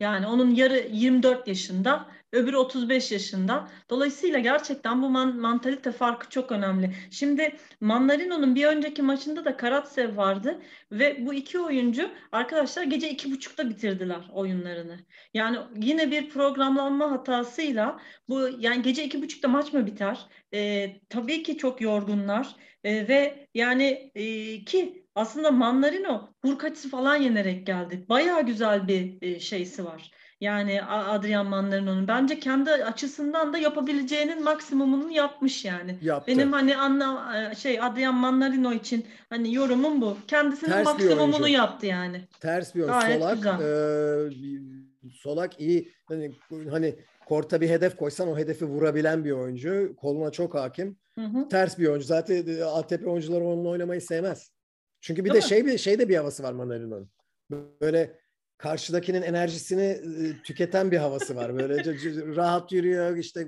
Yani onun yarı 24 yaşında öbürü 35 yaşında. Dolayısıyla gerçekten bu man mantalite farkı çok önemli. Şimdi Mandarino'nun bir önceki maçında da Karatsev vardı ve bu iki oyuncu arkadaşlar gece iki buçukta bitirdiler oyunlarını. Yani yine bir programlanma hatasıyla bu yani gece iki buçukta maç mı biter? E, tabii ki çok yorgunlar e, ve yani e, ki aslında Mandarino Hurkaç'ı falan yenerek geldi. Bayağı güzel bir e, şeysi var. Yani Adrian Mandarino'nun bence kendi açısından da yapabileceğinin maksimumunu yapmış yani. Yaptı. Benim hani anla e, şey Adrian Mandarino için hani yorumum bu. Kendisinin Ters maksimumunu yaptı yani. Ters bir oyuncu. Solak e, Solak iyi hani hani korta bir hedef koysan o hedefi vurabilen bir oyuncu. Koluna çok hakim. Hı hı. Ters bir oyuncu. Zaten e, ATP oyuncuları onunla oynamayı sevmez. Çünkü bir Değil de mi? şey bir şey de bir havası var Mandarino'nun. Böyle karşıdakinin enerjisini tüketen bir havası var. Böyle rahat yürüyor işte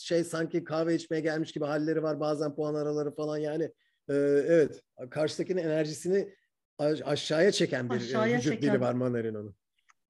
şey sanki kahve içmeye gelmiş gibi halleri var bazen puan araları falan yani evet karşıdakinin enerjisini aşağıya çeken bir aşağıya vücut çeken. dili var Manarino'nun.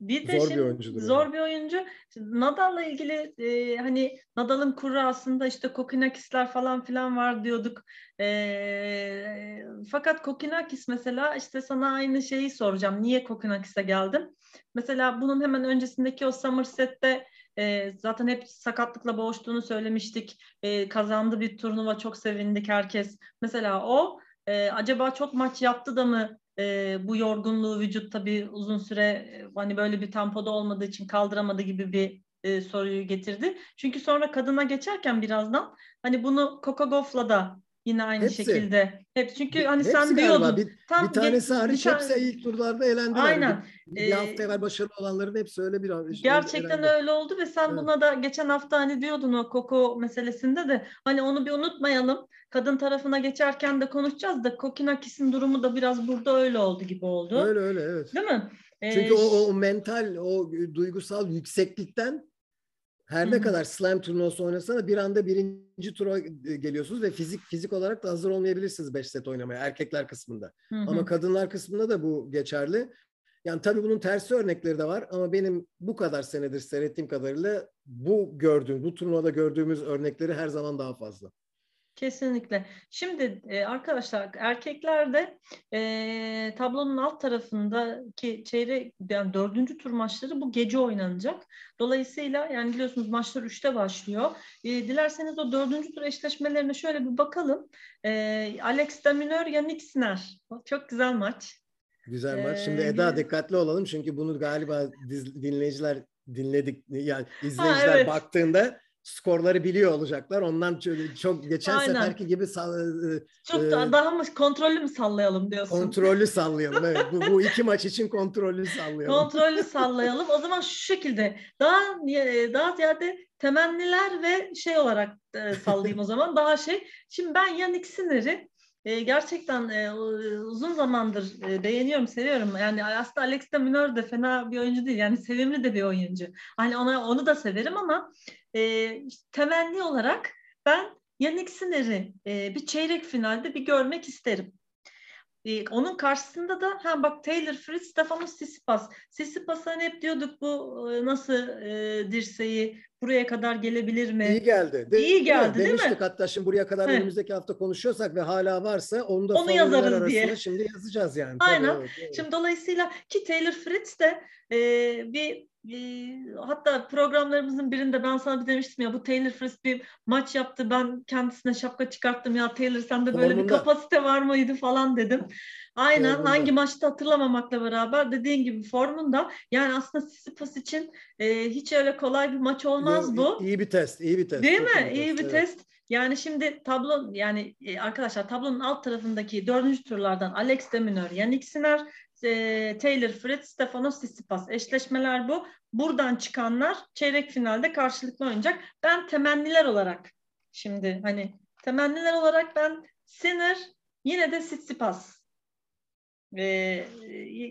Bir de zor bir oyuncudur. Zor yani. bir oyuncu. Nadal'la ilgili e, hani Nadal'ın kuru aslında işte Kokinakisler falan filan var diyorduk. E, fakat Kokinakis mesela işte sana aynı şeyi soracağım. Niye Kokinakis'e geldim? Mesela bunun hemen öncesindeki o Somerset'te e, zaten hep sakatlıkla boğuştuğunu söylemiştik. E, kazandı bir turnuva çok sevindik herkes. Mesela o e, acaba çok maç yaptı da mı e, bu yorgunluğu vücut tabii uzun süre hani böyle bir tempoda olmadığı için kaldıramadı gibi bir e, soruyu getirdi. Çünkü sonra kadına geçerken birazdan hani bunu Coca Goff'la da yine aynı hepsi. şekilde. Hep çünkü hani hepsi sen diyordun. Bir, tam bir tanesi hariç bir hepsi ilk turlarda eğlendiler. Aynen. Bir, bir ee, hafta evvel başarılı olanların hepsi öyle bir Gerçekten elendi. öyle oldu ve sen evet. buna da geçen hafta hani diyordun o Coco meselesinde de hani onu bir unutmayalım. Kadın tarafına geçerken de konuşacağız da Kokinakis'in durumu da biraz burada öyle oldu gibi oldu. Öyle öyle evet. Değil mi? Çünkü ee, o, o mental, o duygusal yükseklikten her ne kadar slam turnuvası oynasana bir anda birinci tura geliyorsunuz ve fizik fizik olarak da hazır olmayabilirsiniz 5 set oynamaya erkekler kısmında. Hı hı. Ama kadınlar kısmında da bu geçerli. Yani tabii bunun tersi örnekleri de var ama benim bu kadar senedir seyrettiğim kadarıyla bu gördüğüm, bu turnuvada gördüğümüz örnekleri her zaman daha fazla. Kesinlikle. Şimdi e, arkadaşlar erkeklerde e, tablonun alt tarafındaki çeyrek yani dördüncü tur maçları bu gece oynanacak. Dolayısıyla yani biliyorsunuz maçlar üçte başlıyor. E, dilerseniz o dördüncü tur eşleşmelerine şöyle bir bakalım. E, Alex Daminör, Yannick Sinner. Çok güzel maç. Güzel maç. Şimdi ee, Eda dikkatli olalım çünkü bunu galiba dinleyiciler dinledik yani izleyiciler ha, evet. baktığında skorları biliyor olacaklar. Ondan çok geçen Aynen. seferki gibi e, çok e, daha mı kontrollü mü sallayalım diyorsun? Kontrollü <laughs> sallayalım. evet. Bu, bu iki maç için kontrollü sallayalım. Kontrollü <laughs> sallayalım. O zaman şu şekilde daha daha ziyade temenniler ve şey olarak e, sallayayım o zaman. Daha şey. Şimdi ben Yannick Sinner'i e, gerçekten e, uzun zamandır e, beğeniyorum, seviyorum. Yani aslında Alex de Minör de fena bir oyuncu değil. Yani sevimli de bir oyuncu. Hani ona onu da severim ama e, temenni olarak ben Yannick Sinner'i e, bir çeyrek finalde bir görmek isterim. E, onun karşısında da ha bak Taylor Fritz, Stefanos Tsitsipas. Tsitsipas'a hani hep diyorduk bu e, nasıl e, dirseği buraya kadar gelebilir mi? İyi geldi. De, İyi geldi değil, Demiştik mi? hatta şimdi buraya kadar He. önümüzdeki hafta konuşuyorsak ve hala varsa onu da onu yazarız diye. Şimdi yazacağız yani. Aynen. Tabii, evet, evet. Şimdi dolayısıyla ki Taylor Fritz de e, bir hatta programlarımızın birinde ben sana bir demiştim ya bu Taylor Fritz bir maç yaptı ben kendisine şapka çıkarttım ya Taylor sende böyle Formunda. bir kapasite var mıydı falan dedim. Aynen Formunda. hangi maçta hatırlamamakla beraber dediğin gibi formunda yani aslında Sisyphus için e, hiç öyle kolay bir maç olmaz bu. İyi bir test, iyi bir test. Değil mi? İyi, iyi bir evet. test. Yani şimdi tablo yani e, arkadaşlar tablonun alt tarafındaki dördüncü turlardan Alex de Minaur, Yannick Sinner, e, Taylor Fritz, Stefanos Tsitsipas eşleşmeler bu. Buradan çıkanlar çeyrek finalde karşılıklı oynayacak. Ben temenniler olarak şimdi hani temenniler olarak ben Sinner yine de Tsitsipas e,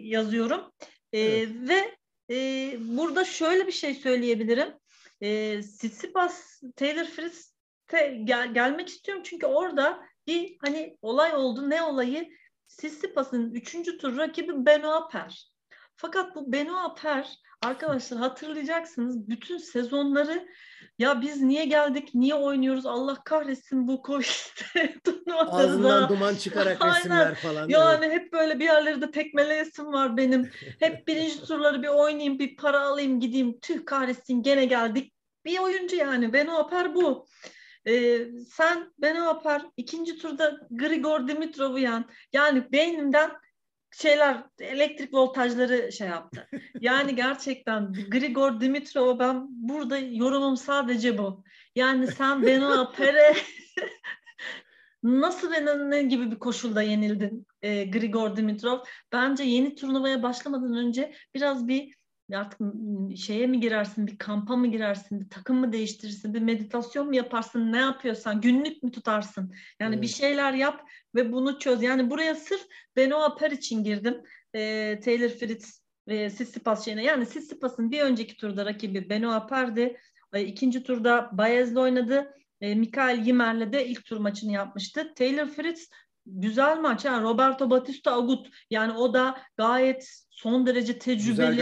yazıyorum. E, evet. Ve e, burada şöyle bir şey söyleyebilirim. E, Tsitsipas, Taylor Fritz gel, gelmek istiyorum çünkü orada bir hani olay oldu. Ne olayı? Sissipas'ın üçüncü tur rakibi Benoit Per. Fakat bu Benoit Per arkadaşlar hatırlayacaksınız bütün sezonları ya biz niye geldik, niye oynuyoruz Allah kahretsin bu Covid <laughs> Ağzından duman çıkarak Aynen. resimler falan. Yani evet. hep böyle bir yerlerde tekmeleyesim var benim. Hep <laughs> birinci turları bir oynayayım, bir para alayım, gideyim. Tüh kahretsin gene geldik. Bir oyuncu yani. Beno Aper bu. Ee, sen Beno Aper ikinci turda Grigor Dimitrov'u yan. Yani beynimden şeyler elektrik voltajları şey yaptı. <laughs> Yani gerçekten Grigor Dimitrov'a ben burada yorumum sadece bu. Yani sen Benoît Pere <laughs> nasıl ve ne gibi bir koşulda yenildin e, Grigor Dimitrov? Bence yeni turnuvaya başlamadan önce biraz bir artık şeye mi girersin, bir kampa mı girersin, bir takım mı değiştirirsin, bir meditasyon mu yaparsın, ne yapıyorsan, günlük mü tutarsın? Yani evet. bir şeyler yap ve bunu çöz. Yani buraya sırf Benoît Per için girdim. E, Taylor Fritz ve Sissipas şeyine. Yani Sissipas'ın bir önceki turda rakibi Benoît Per'di. E, ikinci turda Bayez'le oynadı. E, Mikael Yimer'le de ilk tur maçını yapmıştı. Taylor Fritz güzel maç. Yani Roberto Batista Agut yani o da gayet son derece tecrübeli.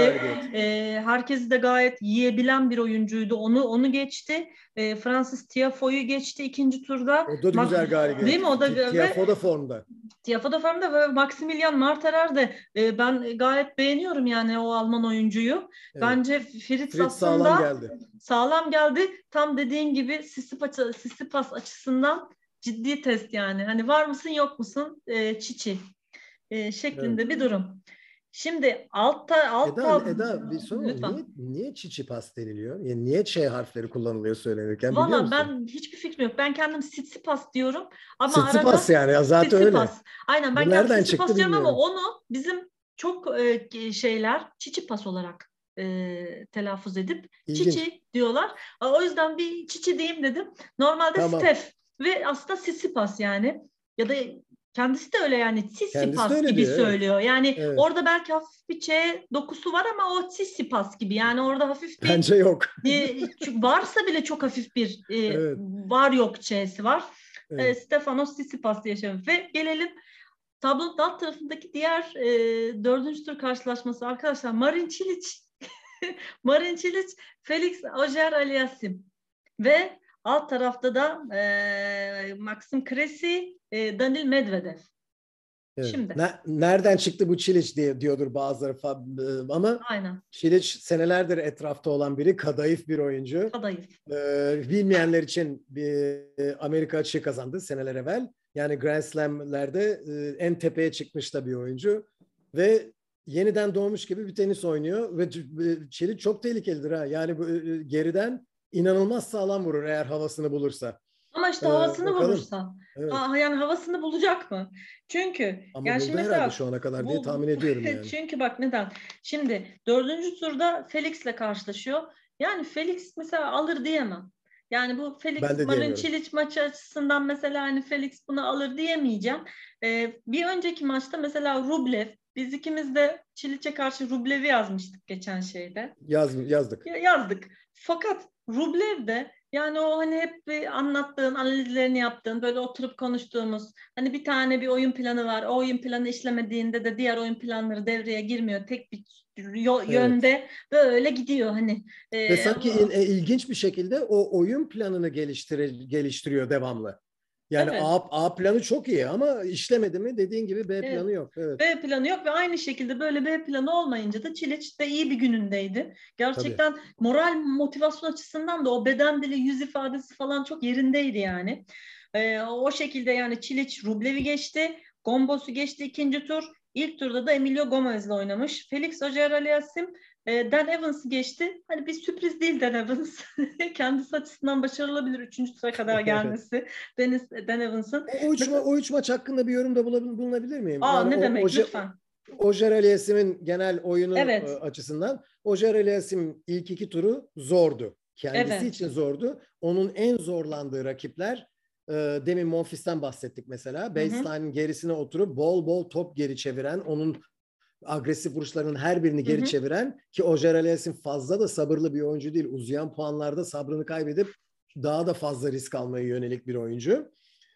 E, herkesi de gayet yiyebilen bir oyuncuydu. Onu onu geçti. E, Francis Tiafoe'yu geçti ikinci turda. O da güzel galibiyet. Değil mi? O da Tiafoe da formda. Tiafoe da formda ve Maximilian Marterer de e, ben gayet beğeniyorum yani o Alman oyuncuyu. Evet. Bence Fritz, Fritz aslında sağlam geldi. Sağlam geldi. Tam dediğin gibi Sissipas, Sissipas açısından ciddi test yani. Hani var mısın yok musun e, çiçi e, şeklinde evet. bir durum. Şimdi altta altta Eda, Eda bir soru niye, niye çiçi pas deniliyor? Yani niye Ç harfleri kullanılıyor söylenirken Valla ben hiçbir fikrim yok. Ben kendim Sitsipas diyorum ama Sitsipas arada, yani ya zaten öyle. Aynen ben Bu kendim Sitsipas diyorum ama onu bizim çok e, şeyler Çiçipas olarak e, telaffuz edip İlginç. Çiçi diyorlar. O yüzden bir Çiçi diyeyim dedim. Normalde tamam. Stef ve aslında Sissipas yani ya da kendisi de öyle yani Sissipas gibi diyor, söylüyor. Evet. Yani evet. orada belki hafif bir Ç dokusu var ama o Sissipas gibi. Yani orada hafif bir Bence yok. <laughs> Bir, varsa bile çok hafif bir e, evet. var yok Ç'si var. Evet. E, Stefanos Sissipas yaşamış ve gelelim tablonun alt tarafındaki diğer e, dördüncü tur karşılaşması arkadaşlar Marin Çiliç <laughs> Marin Çiliç Felix Ojer Aliasim ve Alt tarafta da e, Maxim Cressy, e, Danil Medvedev. Evet. Şimdi. Ne, nereden çıktı bu Çiliç diye diyordur bazıları e, ama Aynen. Çiliç senelerdir etrafta olan biri, kadayıf bir oyuncu. Kadayıf. Ee, bilmeyenler için bir Amerika açığı kazandı seneler evvel. Yani Grand Slam'lerde e, en tepeye çıkmış da bir oyuncu ve yeniden doğmuş gibi bir tenis oynuyor ve Çiliç çok tehlikelidir ha. Yani bu e, geriden inanılmaz sağlam vurur eğer havasını bulursa. Ama işte ee, havasını bakalım. bulursa. Evet. Aa, yani havasını bulacak mı? Çünkü Ama yani şimdi mesela, şu ana kadar bu, diye tahmin ediyorum <laughs> yani. çünkü bak neden? Şimdi dördüncü turda Felix'le karşılaşıyor. Yani Felix mesela alır diyemem. Yani bu Felix Marin Çiliç maçı açısından mesela hani Felix bunu alır diyemeyeceğim. Ee, bir önceki maçta mesela Rublev biz ikimiz de Çiliç'e karşı Rublev'i yazmıştık geçen şeyde. Yaz, yazdık. Ya, yazdık. Fakat Rublev de yani o hani hep bir anlattığın, analizlerini yaptığın, böyle oturup konuştuğumuz hani bir tane bir oyun planı var. O oyun planı işlemediğinde de diğer oyun planları devreye girmiyor. Tek bir yo- evet. yönde böyle gidiyor hani. E, Ve sanki o... ilginç bir şekilde o oyun planını geliştire, geliştiriyor devamlı. Yani evet. A, A planı çok iyi ama işlemedi mi dediğin gibi B evet. planı yok. Evet. B planı yok ve aynı şekilde böyle B planı olmayınca da Çiliç de iyi bir günündeydi. Gerçekten Tabii. moral motivasyon açısından da o beden dili yüz ifadesi falan çok yerindeydi yani. Ee, o şekilde yani Çiliç Rublev'i geçti. Gombos'u geçti ikinci tur. İlk turda da Emilio Gomez'le oynamış. Felix Ojer-Aliassime e, Dan Evans'ı geçti. Hani bir sürpriz değil Dan Evans. <laughs> Kendisi açısından başarılabilir üçüncü tura kadar gelmesi. Deniz, Dan Evans'ın. O, o, üç, ma- o üç maç hakkında bir yorumda bulunabilir miyim? Aa, yani ne o, demek o, lütfen. Ojer Aliasim'in genel oyunu evet. E, açısından Ojer Aliasim ilk iki turu zordu. Kendisi evet. için zordu. Onun en zorlandığı rakipler e, demin Monfils'ten bahsettik mesela. Baseline'in gerisine oturup bol bol top geri çeviren, onun agresif vuruşlarının her birini geri hı hı. çeviren ki Ojer Aliassim fazla da sabırlı bir oyuncu değil. Uzayan puanlarda sabrını kaybedip daha da fazla risk almaya yönelik bir oyuncu.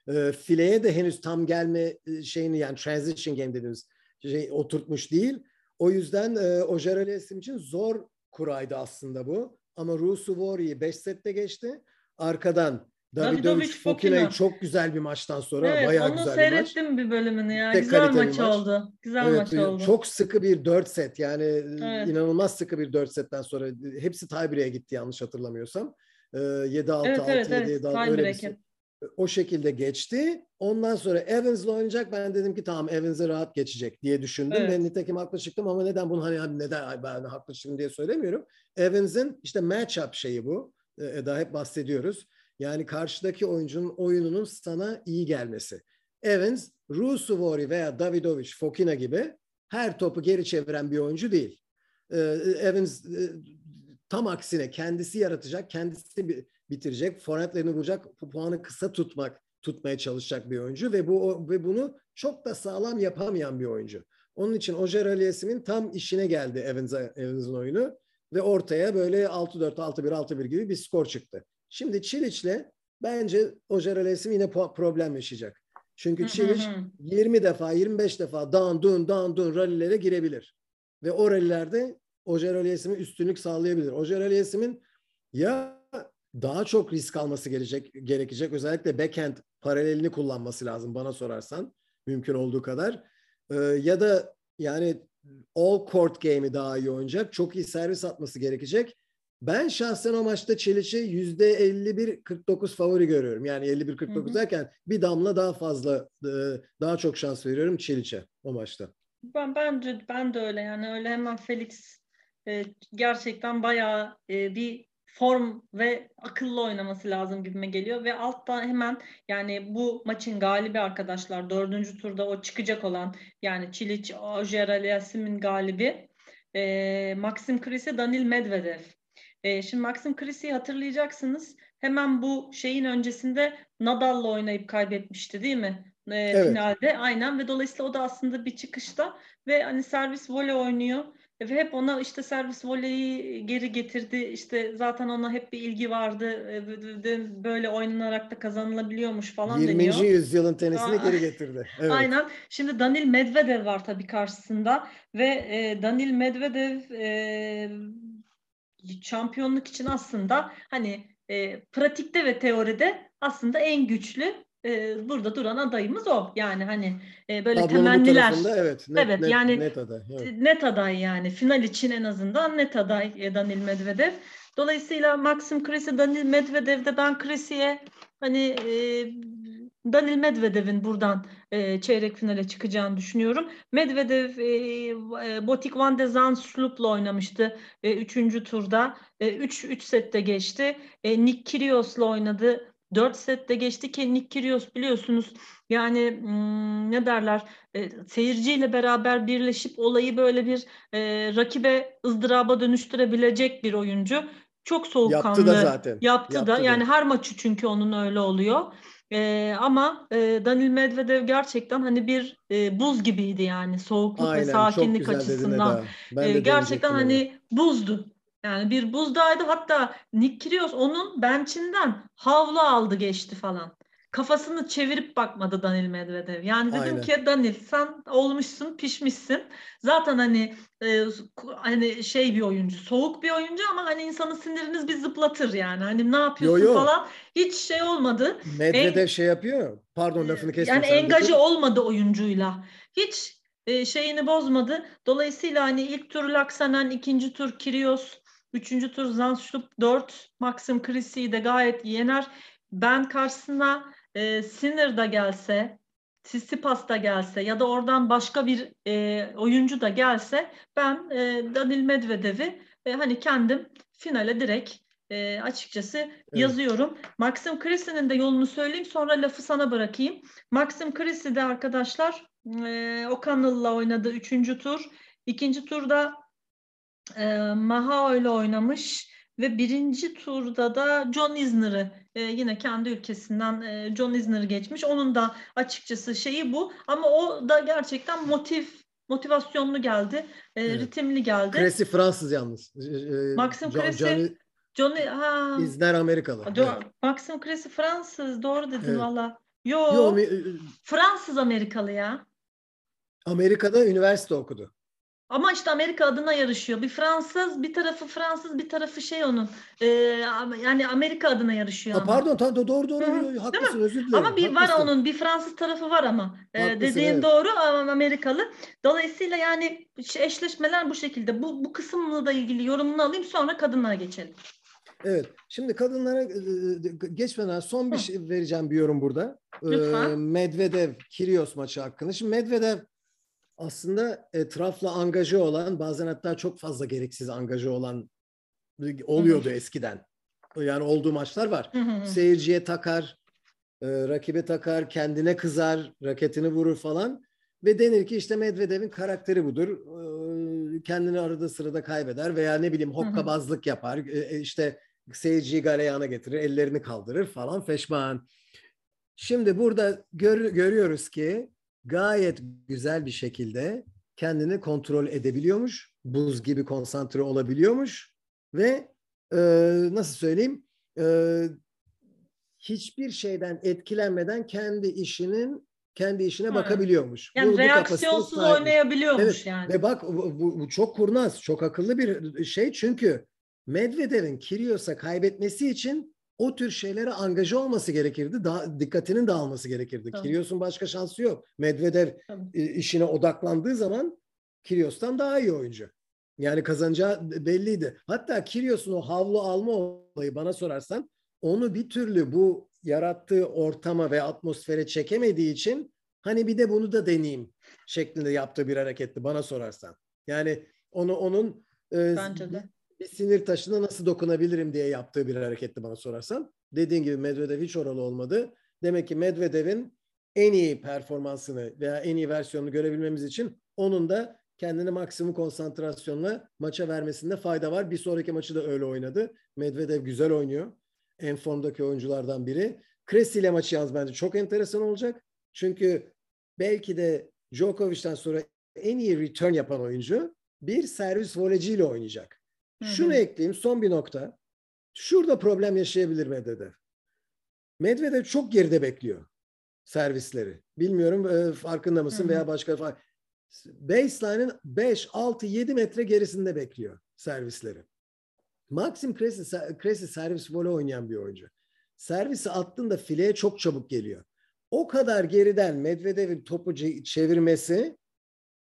E, fileye de henüz tam gelme e, şeyini yani transition game dediğimiz şey oturtmuş değil. O yüzden e, Ojer Aliassim için zor kuraydı aslında bu. Ama Rusuvori'yi 5 sette geçti. Arkadan Davidovic Fokina'yı Fokina. çok güzel bir maçtan sonra Evet, bayağı onu güzel bir maç. seyrettim bir bölümünü ya. Tek Güzel maç, maç. oldu. Güzel Evet, maç oldu. çok sıkı bir 4 set yani Evet. inanılmaz sıkı bir 4 setten sonra hepsi tiebreak'e gitti yanlış hatırlamıyorsam. Ee, 7-6, Evet, 6, evet, 7, evet. 7, 6 öyle bir. O şekilde geçti. Ondan sonra Evans'la oynayacak. Ben dedim ki tamam Evans'ı rahat geçecek diye düşündüm. Evet. Ben nitekim haklı çıktım ama neden bunu hani abi neden ben haklı çıktım diye söylemiyorum. Evans'ın işte matchup şeyi bu. Ee, Eda hep bahsediyoruz. Yani karşıdaki oyuncunun oyununun sana iyi gelmesi. Evans, Rusuvori veya Davidovic, Fokina gibi her topu geri çeviren bir oyuncu değil. Ee, Evans e, tam aksine kendisi yaratacak, kendisi bi- bitirecek, forehandlerini vuracak, pu- puanı kısa tutmak, tutmaya çalışacak bir oyuncu ve bu ve bunu çok da sağlam yapamayan bir oyuncu. Onun için Ojer Aliasim'in tam işine geldi Evans'ın oyunu ve ortaya böyle 6-4, 6-1, 6-1 gibi bir skor çıktı. Şimdi Çiliç'le bence Ojer Aliasim yine problem yaşayacak. Çünkü Çiliç hı. 20 defa, 25 defa down, dun, down, dun rallilere girebilir. Ve o rallilerde Ojer Aliasim'in üstünlük sağlayabilir. Ojer Aliasim'in ya daha çok risk alması gerekecek, gerekecek. Özellikle backhand paralelini kullanması lazım bana sorarsan. Mümkün olduğu kadar. Ee, ya da yani all court game'i daha iyi oynayacak. Çok iyi servis atması gerekecek. Ben şahsen o maçta Çeliç'i %51-49 favori görüyorum. Yani 51-49 Hı hı. derken bir damla daha fazla e, daha çok şans veriyorum Çeliç'e o maçta. Ben bence ben de öyle yani öyle hemen Felix e, gerçekten bayağı e, bir form ve akıllı oynaması lazım gibime geliyor ve altta hemen yani bu maçın galibi arkadaşlar dördüncü turda o çıkacak olan yani Çiliç, Ojer Aliasim'in galibi e, Maxim Krisi, Danil Medvedev. E, şimdi Maxim Krisi'yi hatırlayacaksınız. Hemen bu şeyin öncesinde Nadal'la oynayıp kaybetmişti değil mi? E, Evet. finalde aynen ve dolayısıyla o da aslında bir çıkışta ve hani servis voley oynuyor ve hep ona işte servis voleyi geri getirdi işte zaten ona hep bir ilgi vardı e, ve böyle oynanarak da kazanılabiliyormuş falan 20. deniyor. yüzyılın tenisini Aa. geri getirdi. <laughs> Evet. Aynen. Şimdi Danil Medvedev var tabii karşısında ve e, Danil Medvedev e, şampiyonluk için aslında hani e, pratikte ve teoride aslında en güçlü e, burada duran adayımız o. Yani hani e, böyle Tablonun temenniler. tarafında evet. Net, Evet, net, yani- net aday. Evet. Net aday yani final için en azından net aday e, Danil Medvedev. Dolayısıyla Maxim Kresi, Danil Medvedev'de ben Kresi'ye hani e, Danil Medvedev'in buradan e, çeyrek finale çıkacağını düşünüyorum. Medvedev e, e, Botik van de Zandschulp'la oynamıştı e, üçüncü turda. 3 3 sette geçti. E, Nick Kyrgios'la oynadı. 4 sette geçti ki Nick Kyrgios biliyorsunuz yani hmm, ne derler e, seyirciyle beraber birleşip olayı böyle bir e, rakibe ızdıraba dönüştürebilecek bir oyuncu. Çok soğukkanlı. Yaptı da zaten. Yaptı, Yaptı da. da. Yani her maçı çünkü onun öyle oluyor. E, ama e, Danil Medvedev gerçekten hani bir e, buz gibiydi yani soğukluk ve Aynen çok sakinlik açısından. E, de gerçekten deneyecektim onu. hani buzdu. Yani bir buzdaydı hatta Nick Kyrgios onun bençinden havlu aldı geçti falan. Kafasını çevirip bakmadı Danil Medvedev. Yani dedim Aynen. ki Danil sen olmuşsun, pişmişsin. Zaten hani e, hani şey bir oyuncu, soğuk bir oyuncu ama hani insanın siniriniz bir zıplatır yani. Hani ne yapıyorsun Yo, yo. falan. Hiç şey olmadı. Medvedev şey yapıyor. Pardon lafını kestim. Yani bitir. olmadı oyuncuyla. Hiç e, şeyini bozmadı. Dolayısıyla hani ilk tur Laksanen, ikinci tur Kyrgios, üçüncü tur Zandschulp, dört Maxim Krisi'yi de gayet yener. Ben karşısına e, Sinner da gelse, Tsitsipas da gelse ya da oradan başka bir e, oyuncu da gelse ben e, Danil Medvedev'i e, hani kendim finale direkt e, açıkçası yazıyorum. Maxim Krisi'nin de yolunu söyleyeyim sonra lafı sana bırakayım. Maxim Krisi de arkadaşlar e, O'Connell'la oynadı 3. tur. İkinci turda e, Mahao ile oynamış ve birinci turda da John Isner'ı e, yine kendi ülkesinden e, John Isner'ı geçmiş. Onun da açıkçası şeyi bu ama o da gerçekten motiv motivasyonlu geldi, e, Evet. ritimli geldi. Cressy Fransız yalnız. Ee, Maxim John- Cressy- Johnny Johnny ha İzner Amerikalı. Do- Evet. Maxim Cressy Fransız doğru dedin Evet. valla. Yo, Yo, mi- Fransız Amerikalı ya. Amerika'da üniversite okudu. Ama işte Amerika adına yarışıyor. Bir Fransız, bir tarafı Fransız, bir tarafı şey onun. E, yani Amerika adına yarışıyor. Ha, ama. pardon, tamam doğru doğru. Hı-hı. Haklısın, özür dilerim. Ama bir haklısın. var onun, bir Fransız tarafı var ama. E, haklısın, dediğin evet. doğru ama Amerikalı. Dolayısıyla yani eşleşmeler bu şekilde. Bu bu kısımla da ilgili yorumunu alayım sonra kadınlara geçelim. Evet. Şimdi kadınlara geçmeden son bir şey vereceğim bir yorum burada. Lütfen. Medvedev Kyrgios maçı hakkında. Şimdi Medvedev aslında etrafla angaja olan bazen hatta çok fazla gereksiz angaja olan oluyordu eskiden. Yani olduğu maçlar var. Seyirciye takar, rakibe takar, kendine kızar, raketini vurur falan. Ve denir ki işte Medvedev'in karakteri budur. Kendini arada sırada kaybeder veya ne bileyim hokkabazlık yapar. İşte seyirciyi galeyana getirir, ellerini kaldırır falan feşman. Şimdi burada gör, görüyoruz ki gayet güzel bir şekilde kendini kontrol edebiliyormuş. Buz gibi konsantre olabiliyormuş ve e, nasıl söyleyeyim e, hiçbir şeyden etkilenmeden kendi işinin kendi işine Ha. bakabiliyormuş. Yani Bu- bu reaksiyonsuz sahipmiş. oynayabiliyormuş Evet, yani. Ve bak bu, bu- bu çok kurnaz, çok akıllı bir şey çünkü Medvedev'in Kyrgios'a kaybetmesi için o tür şeylere angaja olması gerekirdi. Daha dikkatinin dağılması gerekirdi. Tabii. Kyrgios'un başka şansı yok. Medvedev Tabii. e, işine odaklandığı zaman Kyrgios'tan daha iyi oyuncu. Yani kazanacağı belliydi. Hatta Kyrgios'un o havlu alma olayı bana sorarsan onu bir türlü bu yarattığı ortama ve atmosfere çekemediği için hani bir de bunu da deneyeyim şeklinde yaptığı bir hareketti bana sorarsan. Yani onu onun e, Bence de. Bir sinir taşına nasıl dokunabilirim diye yaptığı bir hareketti bana sorarsan. Dediğin gibi Medvedev hiç oralı olmadı. Demek ki Medvedev'in en iyi performansını veya en iyi versiyonunu görebilmemiz için onun da kendini maksimum konsantrasyonla maça vermesinde fayda var. Bir sonraki maçı da öyle oynadı. Medvedev güzel oynuyor. En formdaki oyunculardan biri. Cressy ile maçı yalnız bence çok enteresan olacak. Çünkü belki de Djokovic'ten sonra en iyi return yapan oyuncu bir servis voleciyle oynayacak. Hı hı. Şunu ekleyeyim son bir nokta. Şurada problem yaşayabilir Medvedev. Medvedev çok geride bekliyor servisleri. Bilmiyorum e, farkında mısın Hı hı. veya başka fa- Baseline'ın 5, 6, 7 metre gerisinde bekliyor servisleri. Maxim Cressy, Cressy servis voley oynayan bir oyuncu. Servisi attığında fileye çok çabuk geliyor. O kadar geriden Medvedev'in topu çevirmesi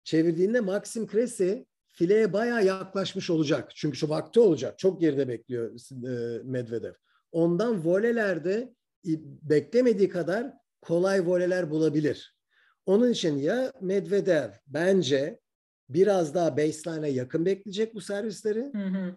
çevirdiğinde Maxim Cressy fileye bayağı yaklaşmış olacak. Çünkü şu vakti olacak. Çok geride bekliyor e, Medvedev. Ondan volelerde beklemediği kadar kolay voleler bulabilir. Onun için ya Medvedev bence biraz daha baseline'a yakın bekleyecek bu servisleri.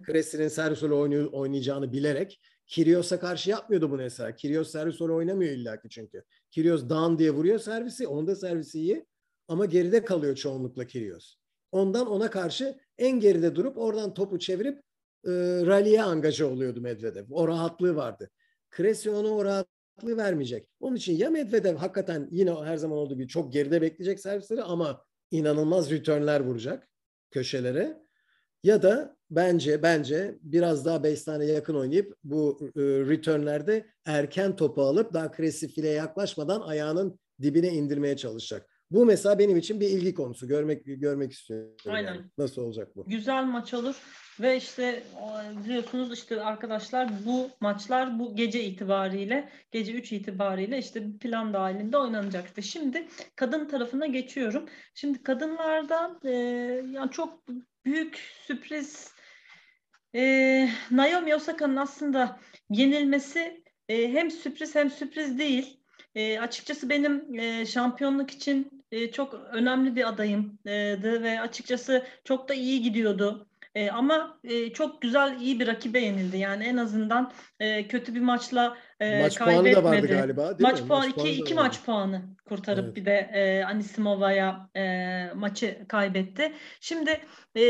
Cressy'nin servis rolü oynayacağını bilerek Kyrgios'a karşı yapmıyordu bu mesela. Kyrgios servis rolü oynamıyor illaki çünkü. Kyrgios down diye vuruyor servisi. Onun da servisi iyi. Ama geride kalıyor çoğunlukla Kyrgios. Ondan ona karşı en geride durup oradan topu çevirip e, rally'e angaja oluyordu Medvedev. O rahatlığı vardı. Cressy ona o rahatlığı vermeyecek. Onun için ya Medvedev hakikaten yine her zaman olduğu gibi çok geride bekleyecek servisleri ama inanılmaz returnler vuracak köşelere. Ya da bence bence biraz daha baseline'e yakın oynayıp bu e, returnlerde erken topu alıp daha Cressy fileye yaklaşmadan ayağının dibine indirmeye çalışacak. Bu mesela benim için bir ilgi konusu. Görmek görmek istiyorum. Aynen. yani. Nasıl olacak bu? Güzel maç olur ve işte biliyorsunuz işte arkadaşlar bu maçlar bu gece itibariyle gece 3 itibariyle işte plan dahilinde oynanacaktı. Şimdi kadın tarafına geçiyorum. Şimdi kadınlardan e, yani çok büyük sürpriz e, Naomi Osaka'nın aslında yenilmesi e, hem sürpriz hem sürpriz değil. E, açıkçası benim e, şampiyonluk için e, çok önemli bir adayımdı ve açıkçası çok da iyi gidiyordu. E, ama e, çok güzel, iyi bir rakibe yenildi. Yani en azından e, kötü bir maçla e, Maç puanı kaybetmedi. da vardı galiba değil maç mi? puanı Maç iki, puanı iki maç puanı kurtarıp Evet. bir de e, Anisimova'ya e, maçı kaybetti. Şimdi e,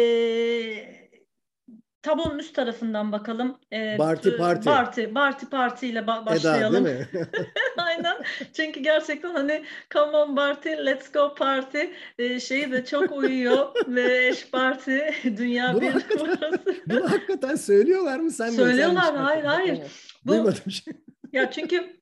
tablonun üst tarafından bakalım. E, Barty Party. Barty, Barty Party ile ba- Eda başlayalım. değil mi? <laughs> Aynen. Çünkü gerçekten hani come on party, let's go party e, şeyi de çok uyuyor ve eş party <laughs> dünya Bunu bir hakikaten-. <laughs> Bunu hakikaten söylüyorlar mı sen mi? Söylüyorlar, Sen hayır, hayır. Bu- Duymadım şey. Ya çünkü e,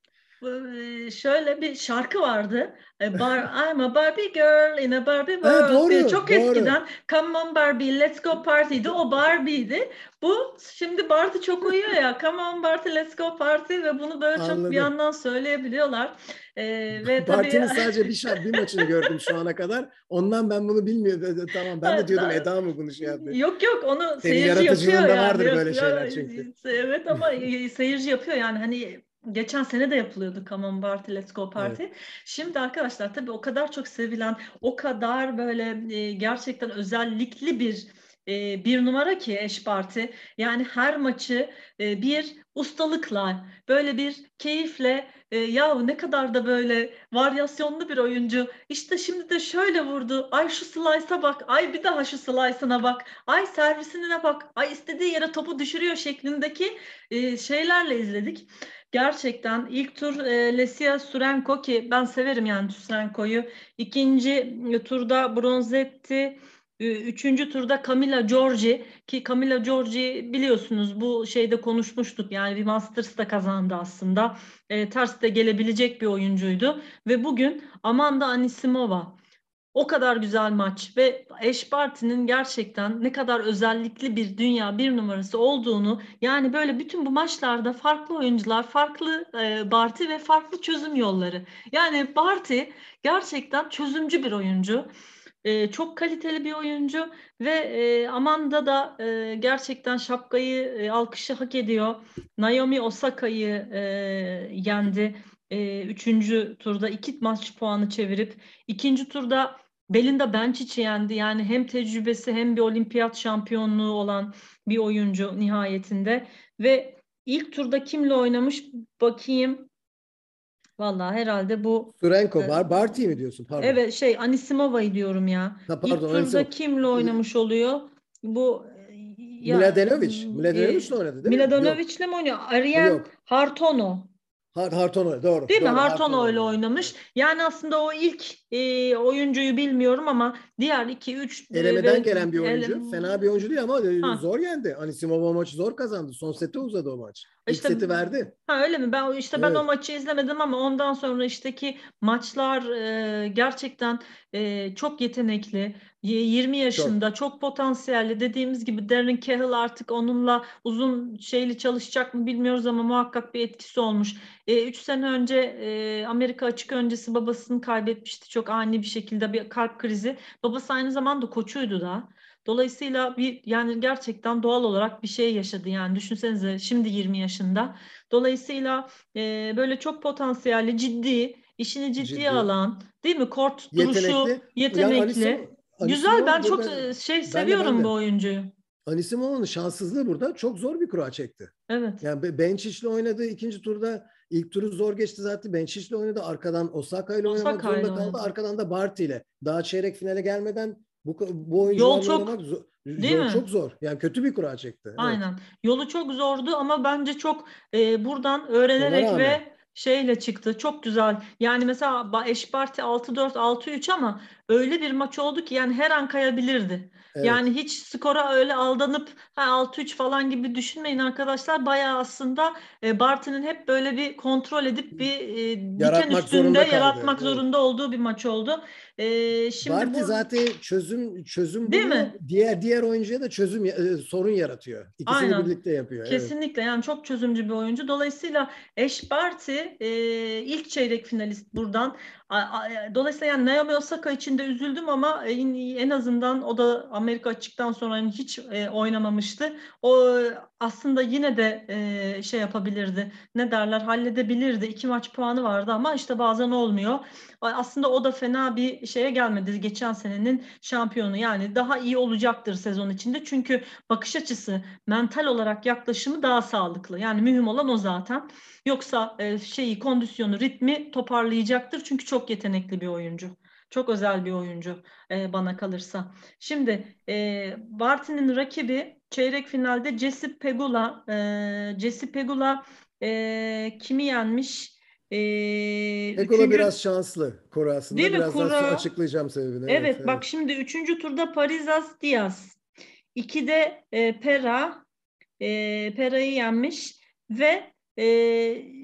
şöyle bir şarkı vardı. E, Bar, <laughs> I'm a Barbie girl in a Barbie world. Evet, doğru, diye. Çok doğru. eskiden Come on Barbie, let's go party'di. O Barbie'ydi. Bu şimdi Bartı çok <laughs> uyuyor ya. Come on Barbie, let's go party ve bunu böyle çok Anladım. bir yandan söyleyebiliyorlar. E, <laughs> ve tabii sadece bir, şart, bir maçını gördüm şu ana kadar. Ondan ben bunu bilmiyordum. Tamam ben de diyordum Eda mı bunu şey yaptı? Yok yok onu Senin seyirci yapıyor yaratıcılığında yani. vardır böyle şeyler çünkü. Evet ama seyirci yapıyor yani hani geçen sene de yapılıyordu Come on Party Let's Go Party. Şimdi arkadaşlar tabii o kadar çok sevilen, o kadar böyle e, gerçekten özellikli bir e, bir numara ki eş parti. Yani her maçı e, bir ustalıkla, böyle bir keyifle e, ya ne kadar da böyle varyasyonlu bir oyuncu. İşte şimdi de şöyle vurdu. Ay şu slice'a bak. Ay bir daha şu slice'ına bak. Ay servisine bak. Ay istediği yere topu düşürüyor şeklindeki e, şeylerle izledik. Gerçekten ilk tur e, Lesia Surenko ki ben severim yani Surenko'yu. İkinci turda Bronzetti. Üçüncü turda Camila Giorgi ki Camila Giorgi biliyorsunuz bu şeyde konuşmuştuk yani bir Masters da kazandı aslında. E, ters de gelebilecek bir oyuncuydu ve bugün Amanda Anisimova o kadar güzel maç ve Eş Barty'nin gerçekten ne kadar özellikli bir dünya bir numarası olduğunu yani böyle bütün bu maçlarda farklı oyuncular, farklı e, Barty ve farklı çözüm yolları. Yani Barty gerçekten çözümcü bir oyuncu. E, çok kaliteli bir oyuncu ve e, Amanda da e, gerçekten şapkayı e, alkışı hak ediyor. Naomi Osaka'yı e, yendi. E, üçüncü turda iki maç puanı çevirip ikinci turda Belinda Bencic'i yendi. Yani hem tecrübesi hem bir olimpiyat şampiyonluğu olan bir oyuncu nihayetinde. Ve ilk turda kimle oynamış bakayım. Vallahi herhalde bu Surenko e, var. Barty mi diyorsun? Pardon. Evet şey Anisimova'yı diyorum ya. Ha, İlk pardon, turda Anisimova. kimle oynamış oluyor? Bu e, ya, Mladenovic. e, Mladenovic'le oynadı değil mi? Yok. Miladonovic'le mi oynuyor? Arjen Yok. Hartono. Har Hartono doğru. Değil mi? doğru, Hartono ile oynamış. Yani aslında o ilk e, oyuncuyu bilmiyorum ama diğer iki, üç e, Elemeden ve- gelen bir oyuncu. ele- Fena bir oyuncu değil ama e, Ha. zor yendi. Anisimova o maçı zor kazandı. Son sete uzadı o maç. İlk İşte- seti verdi. Ha öyle mi? Ben işte ben Evet. o maçı izlemedim ama ondan sonra işteki maçlar e, gerçekten e, çok yetenekli. Y- 20 yaşında, çok. potansiyelli. Dediğimiz gibi Darren Cahill artık onunla uzun şeyli çalışacak mı bilmiyoruz ama muhakkak bir etkisi olmuş. 3 sene önce e, Amerika açık öncesi babasını kaybetmişti çok ani bir şekilde bir kalp krizi. Babası aynı zamanda koçuydu da. Dolayısıyla bir yani gerçekten doğal olarak bir şey yaşadı yani düşünsenize şimdi 20 yaşında. Dolayısıyla e, böyle çok potansiyelli, ciddi, işini ciddiye Ciddi. alan, değil mi? Kort duruşu, Yetenekli. yetenekli. Yani Anisim- Güzel ben çok e, şey ben de- seviyorum ben de. bu oyuncuyu. Anisimova'nın şanssızlığı burada çok zor bir kura çekti. Evet. Yani Be- Bencic'le oynadı ikinci turda. İlk turu zor geçti zaten. Bencic'le oynadı. Arkadan Osaka ile oynamak ile zorunda kaldı. oynadı. Arkadan da Barty ile. Daha çeyrek finale gelmeden bu bu oyuncularla çok- oynamak zor, Değil zor- mi? çok zor. Yani kötü bir kura çekti. Evet. Aynen. Yolu çok zordu ama bence çok e, buradan öğrenerek ve şeyle çıktı. Çok güzel. Yani mesela Ba- Eşparti 6-4, 6-3 ama öyle bir maç oldu ki yani her an kayabilirdi. Evet. Yani hiç skora öyle aldanıp ha 6-3 falan gibi düşünmeyin arkadaşlar. Bayağı aslında e, Barty'nin hep böyle bir kontrol edip bir e, diken Yaratmak üstünde zorunda kaldı. yaratmak Evet. zorunda olduğu bir maç oldu. E, şimdi Barty bu zaten çözüm çözüm Değil mi? Diğer diğer oyuncuya da çözüm e, sorun yaratıyor. İkisini Aynen. birlikte yapıyor. Evet. Kesinlikle yani çok çözümcü bir oyuncu. Dolayısıyla Eş Barty e, ilk çeyrek finalist buradan. Dolayısıyla yani Naomi Osaka için de üzüldüm ama en, en azından o da Amerika açıktan sonra hani hiç e, oynamamıştı. O aslında yine de e, şey yapabilirdi. Ne derler halledebilirdi. İki maç puanı vardı ama işte bazen olmuyor. Aslında o da fena bir şeye gelmedi. Geçen senenin şampiyonu yani daha iyi olacaktır sezon içinde. Çünkü bakış açısı, mental olarak yaklaşımı daha sağlıklı. Yani mühim olan o zaten. Yoksa e, şeyi, kondisyonu, ritmi toparlayacaktır. Çünkü çok yetenekli bir oyuncu. Çok özel bir oyuncu e, bana kalırsa. Şimdi e, Barty'nin rakibi çeyrek finalde Jesse Pegula. E, Jesse Pegula e, kimi yenmiş? E, Pekala üçüncü- biraz şanslı kurasında. Değil mi? Biraz daha Kura- açıklayacağım sebebini. Evet, bak şimdi üçüncü turda Parizas Diaz. İkide e, Pera. E, Pera'yı yenmiş ve e,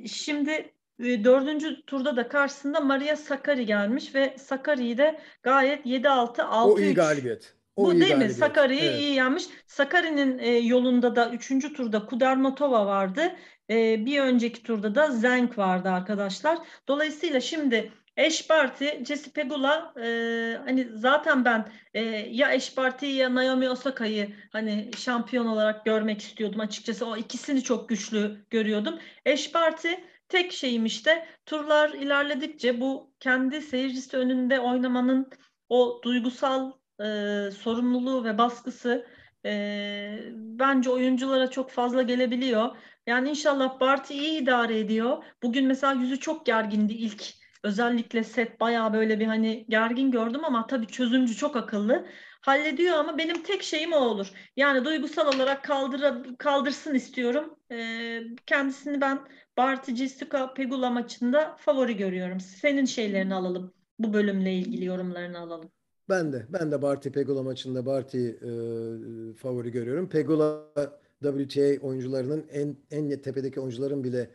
şimdi dördüncü turda da karşısında Maria Sakari gelmiş ve Sakari'yi de gayet 7-6, 6-3. O iyi galibiyet. O Bu iyi değil mi? galibiyet. Sakari'yi Evet. iyi yenmiş. Sakari'nin e, yolunda da üçüncü turda Kudermatova vardı. E, bir önceki turda da Zenk vardı arkadaşlar. Dolayısıyla şimdi Eşparti, Jesse Pegula e, hani zaten ben e, ya Eşparti'yi ya Naomi Osaka'yı hani şampiyon olarak görmek istiyordum açıkçası. O ikisini çok güçlü görüyordum. Eşparti tek şeyim işte turlar ilerledikçe bu kendi seyircisi önünde oynamanın o duygusal e, sorumluluğu ve baskısı e, bence oyunculara çok fazla gelebiliyor. Yani inşallah Barty iyi idare ediyor. Bugün mesela yüzü çok gergindi ilk. Özellikle set bayağı böyle bir hani gergin gördüm ama tabii çözümcü çok akıllı. Hallediyor ama benim tek şeyim o olur. Yani duygusal olarak kaldıra, kaldırsın istiyorum. E, kendisini ben Barty Jessica Pegula maçında favori görüyorum. Senin şeylerini alalım. Bu bölümle ilgili yorumlarını alalım. Ben de. Ben de Barty Pegula maçında Barty e, favori görüyorum. Pegula WTA oyuncularının en en tepedeki oyuncuların bile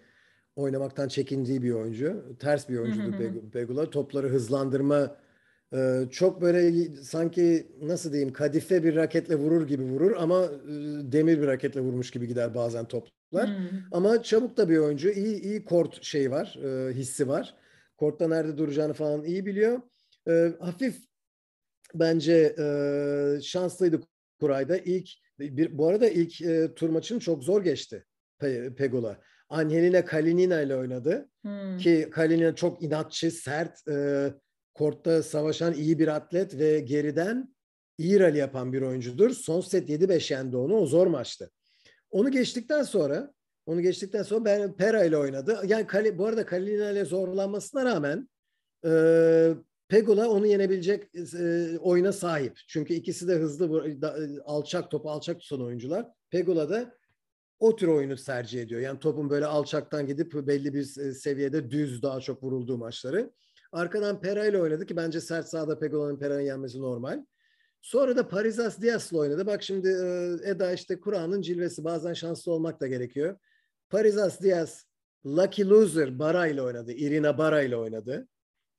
oynamaktan çekindiği bir oyuncu. Ters bir oyuncudur Peg- Pegula. Topları hızlandırma e, çok böyle sanki nasıl diyeyim kadife bir raketle vurur gibi vurur ama e, demir bir raketle vurmuş gibi gider bazen toplar. Hmm. Ama çabuk da bir oyuncu. İyi iyi kort şeyi var, e, hissi var. Kortta nerede duracağını falan iyi biliyor. E, hafif bence e, şanslıydı Kuray'da. İlk bir, bu arada ilk e, tur maçını çok zor geçti Pe- Pegula. Angelina Kalinina ile oynadı. Hmm. Ki Kalinina çok inatçı, sert, e, kortta savaşan iyi bir atlet ve geriden iyi rally yapan bir oyuncudur. Son set 7-5 yendi onu. O zor maçtı. Onu geçtikten sonra onu geçtikten sonra ben Pera ile oynadı. Yani Kali, bu arada Kalina ile zorlanmasına rağmen e, Pegula onu yenebilecek e, oyuna sahip. Çünkü ikisi de hızlı, da- alçak topu alçak tutan oyuncular. Pegula da o tür oyunu tercih ediyor. Yani topun böyle alçaktan gidip belli bir e, seviyede düz daha çok vurulduğu maçları. Arkadan Pera ile oynadı ki bence sert sahada Pegula'nın Pera'nın yenmesi normal. Sonra da Parisas Diaz'la oynadı. Bak şimdi e, Eda işte Kur'an'ın cilvesi. Bazen şanslı olmak da gerekiyor. Parisas Diaz Lucky Loser Bara ile oynadı. Irina Bara ile oynadı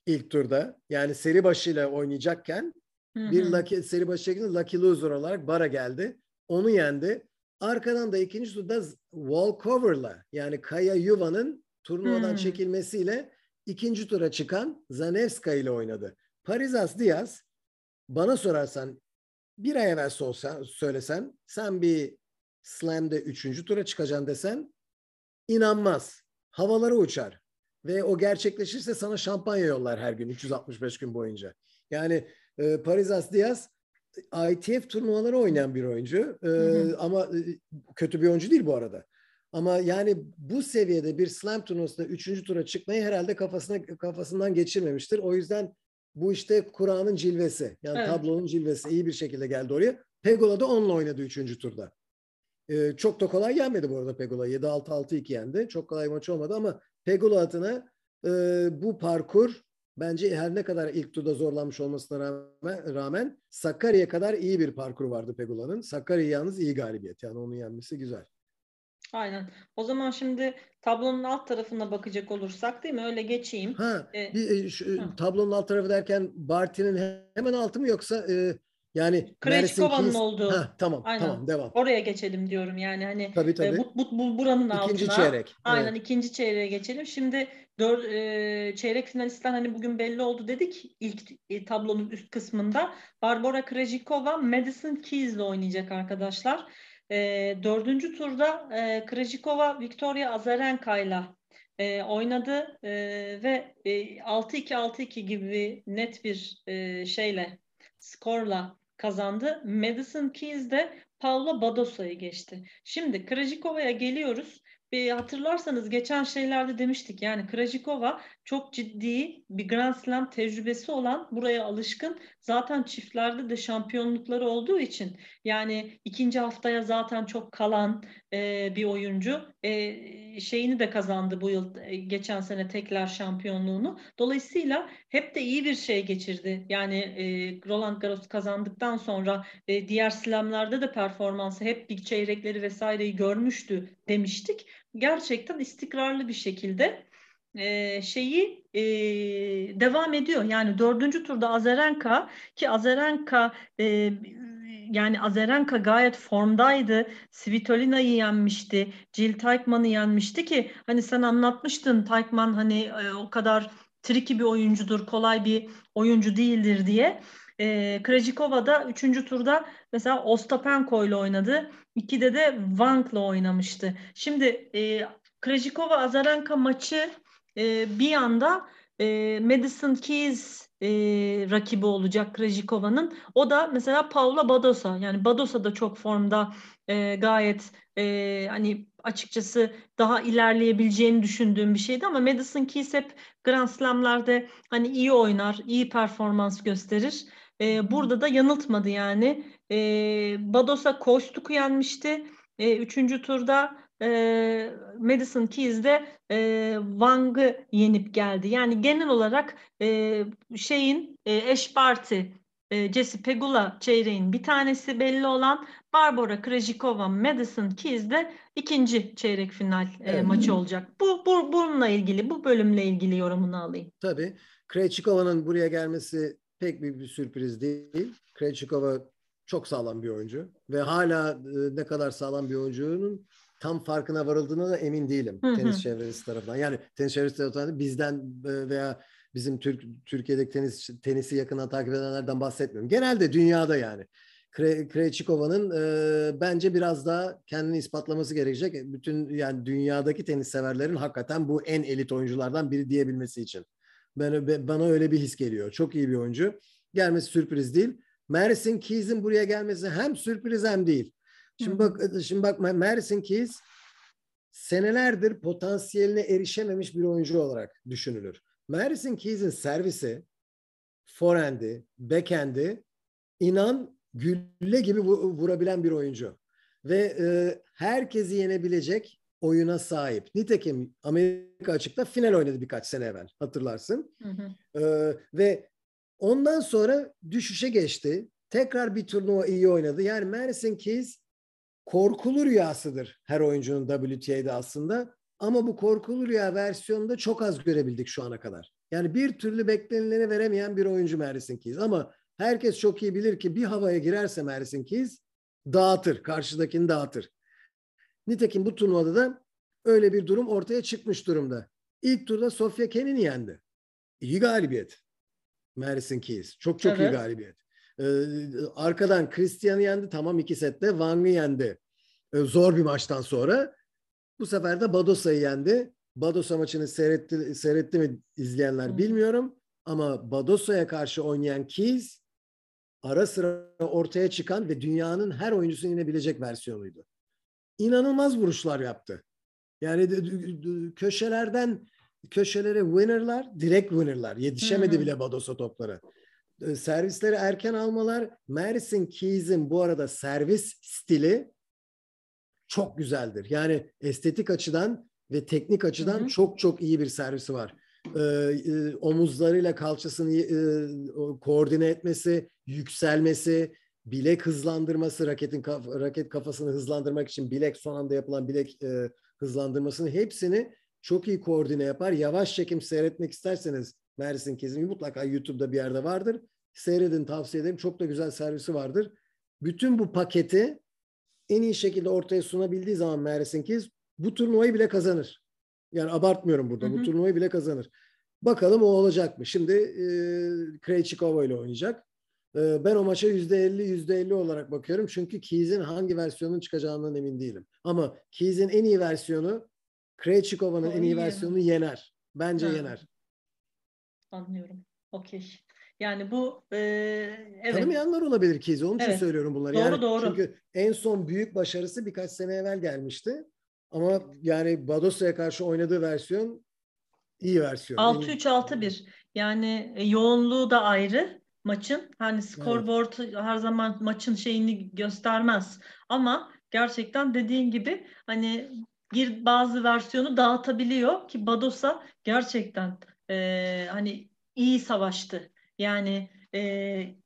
ilk turda. Yani seri başıyla oynayacakken Hı bir lucky, seri başı şeklinde Lucky Loser olarak Bara geldi. Onu yendi. Arkadan da ikinci turda Walkover'la yani Kaya Yuva'nın turnuvadan Hmm. çekilmesiyle ikinci tura çıkan Zanevska ile oynadı. Parisas Diaz bana sorarsan bir ay evvel sorsa, söylesen sen bir slam'de üçüncü tura çıkacaksın desen inanmaz. Havalara uçar. Ve o gerçekleşirse sana şampanya yollar her gün 365 gün boyunca. Yani e, Parisas Diaz ITF turnuvaları oynayan bir oyuncu. E, hı. ama e, kötü bir oyuncu değil bu arada. Ama yani bu seviyede bir slam turnuvasında üçüncü tura çıkmayı herhalde kafasına kafasından geçirmemiştir. O yüzden bu işte Kur'an'ın cilvesi. Yani Evet. tablonun cilvesi iyi bir şekilde geldi oraya. Pegula da onunla oynadı üçüncü turda. Ee, çok da kolay yenmedi bu arada Pegula. 7-6-6-2 yendi. Çok kolay maç olmadı ama Pegula adına e, bu parkur bence her ne kadar ilk turda zorlanmış olmasına rağmen, rağmen Sakarya'ya kadar iyi bir parkur vardı Pegula'nın. Sakarya yalnız iyi galibiyet. Yani onun yenmesi güzel. Aynen. O zaman şimdi tablonun alt tarafına bakacak olursak değil mi? Öyle geçeyim. Ha, E, bir, e, şu, ha. tablonun alt tarafı derken Barty'nin hemen altı mı yoksa e, yani Keys- olduğu. Ha, tamam Aynen. tamam devam. Oraya geçelim diyorum yani hani Tabii tabii. e, bu, bu, bu buranın İkinci altına. çeyrek. Aynen Evet. ikinci çeyreğe geçelim. Şimdi dör, e, çeyrek finalistler hani bugün belli oldu dedik ilk e, tablonun üst kısmında. Barbara Krejcikova Madison Keys ile oynayacak arkadaşlar. E, dördüncü turda e, Krejcikova Victoria Azarenka ile e, oynadı e, ve e, 6-2-6-2 gibi net bir e, şeyle skorla kazandı. Madison Keys de Paula Badosa'yı geçti. Şimdi Krajikova'ya geliyoruz. Bir hatırlarsanız geçen şeylerde demiştik yani Krajikova çok ciddi bir Grand Slam tecrübesi olan buraya alışkın zaten çiftlerde de şampiyonlukları olduğu için yani ikinci haftaya zaten çok kalan e, bir oyuncu e, şeyini de kazandı bu yıl e, geçen sene tekrar şampiyonluğunu. Dolayısıyla hep de iyi bir şey geçirdi. Yani e, Roland Garros kazandıktan sonra e, diğer slamlarda da performansı hep bir çeyrekleri vesaireyi görmüştü demiştik gerçekten istikrarlı bir şekilde e, şeyi e, devam ediyor. Yani dördüncü turda Azarenka ki Azarenka e, yani Azarenka gayet formdaydı. Svitolina'yı yenmişti. Jill Teichmann'ı yenmişti ki hani sen anlatmıştın Teichmann hani e, o kadar tricky bir oyuncudur, kolay bir oyuncu değildir diye. E, Krejcikova da üçüncü turda mesela Ostapenko ile oynadı. İkide de Wang'la oynamıştı. Şimdi e, Krejcikova Azarenka maçı e, bir anda e, Madison Keys e, rakibi olacak Krejcikova'nın. O da mesela Paula Badosa. Yani Badosa da çok formda e, gayet e, hani açıkçası daha ilerleyebileceğini düşündüğüm bir şeydi ama Madison Keys hep Grand Slam'lerde hani iyi oynar, iyi performans gösterir. E, burada da yanıltmadı yani. E, Badosa Koştuk'u yenmişti. E, üçüncü turda e, Madison Keys de e, Wang'ı yenip geldi. Yani genel olarak e, şeyin e, eş parti e, Jesse Pegula çeyreğin bir tanesi belli olan Barbara Krejcikova Madison Keys de ikinci çeyrek final e, evet. maçı olacak. Bu, bu bununla ilgili bu bölümle ilgili yorumunu alayım. Tabii. Krejcikova'nın buraya gelmesi pek büyük bir sürpriz değil. Krejcikova çok sağlam bir oyuncu ve hala e, ne kadar sağlam bir oyuncunun tam farkına varıldığına da emin değilim hı hı. tenis çevresi tarafından. Yani tenis çevresi tarafından bizden e, veya bizim Türk Türkiye'deki tenis tenisi yakından takip edenlerden bahsetmiyorum. Genelde dünyada yani. Kre, Krejcikova'nın e, bence biraz daha kendini ispatlaması gerekecek. Bütün yani dünyadaki tenis severlerin hakikaten bu en elit oyunculardan biri diyebilmesi için. Ben, bana öyle bir his geliyor. Çok iyi bir oyuncu. Gelmesi sürpriz değil. Madison Keys'in buraya gelmesi hem sürpriz hem değil. Şimdi bak şimdi bak Madison Keys senelerdir potansiyeline erişememiş bir oyuncu olarak düşünülür. Madison Keys'in servisi, forehand'i, backhand'i inan gülle gibi vurabilen bir oyuncu. Ve e, herkesi yenebilecek oyuna sahip. Nitekim Amerika açıkta final oynadı birkaç sene evvel hatırlarsın. Hı hı. E, ve ondan sonra düşüşe geçti. Tekrar bir turnuva iyi oynadı. Yani Madison Keys korkulu rüyasıdır her oyuncunun WTA'de aslında. Ama bu korkulu rüya versiyonunda çok az görebildik şu ana kadar. Yani bir türlü beklenileni veremeyen bir oyuncu Madison Keys. Ama herkes çok iyi bilir ki bir havaya girerse Madison Keys dağıtır. Karşıdakini dağıtır. Nitekim bu turnuvada da öyle bir durum ortaya çıkmış durumda. İlk turda Sofia Kenin'i yendi. İyi galibiyet. Madison Keys. Çok çok evet. iyi galibiyet. Ee, arkadan Christian'ı yendi. Tamam iki sette. Wang'ı yendi. Ee, zor bir maçtan sonra. Bu sefer de Badosa'yı yendi. Badosa maçını seyretti, seyretti mi izleyenler hmm. bilmiyorum. Ama Badosa'ya karşı oynayan Keys ara sıra ortaya çıkan ve dünyanın her oyuncusunu yenebilecek versiyonuydu. İnanılmaz vuruşlar yaptı. Yani köşelerden köşelere winner'lar, direkt winner'lar. Yetişemedi hmm. bile Badosa topları. Ee, servisleri erken almalar. Madison Keys'in bu arada servis stili çok güzeldir. Yani estetik açıdan ve teknik açıdan hı hı. çok çok iyi bir servisi var. Ee, e, omuzlarıyla kalçasını e, koordine etmesi, yükselmesi, bilek hızlandırması, raketin kaf raket kafasını hızlandırmak için bilek son anda yapılan bilek e, hızlandırmasını hepsini çok iyi koordine yapar. Yavaş çekim seyretmek isterseniz Mersin Kezimi mutlaka YouTube'da bir yerde vardır. Seyredin tavsiye ederim. Çok da güzel servisi vardır. Bütün bu paketi en iyi şekilde ortaya sunabildiği zaman Mersin Kez bu turnuvayı bile kazanır. Yani abartmıyorum burada. Hı hı. Bu turnuvayı bile kazanır. Bakalım o olacak mı? Şimdi e, Krejcikova ile oynayacak. E, ben o maça %50 %50 olarak bakıyorum. Çünkü Keys'in hangi versiyonun çıkacağından emin değilim. Ama Keys'in en iyi versiyonu Krejcikova'nın en iyi versiyonunu yener. Bence ha. yener. Anlıyorum. Okey. Yani bu e, evet. Tanımayanlar olabilir Keys. Onun için evet. söylüyorum bunları. Doğru yani doğru. Çünkü en son büyük başarısı birkaç sene evvel gelmişti. Ama yani Badosa'ya karşı oynadığı versiyon iyi versiyon. 6-3-6-1. Yani e, yoğunluğu da ayrı maçın. Hani scoreboard evet. her zaman maçın şeyini göstermez. Ama gerçekten dediğin gibi hani bir bazı versiyonu dağıtabiliyor ki Badosa gerçekten e, hani iyi savaştı. Yani e,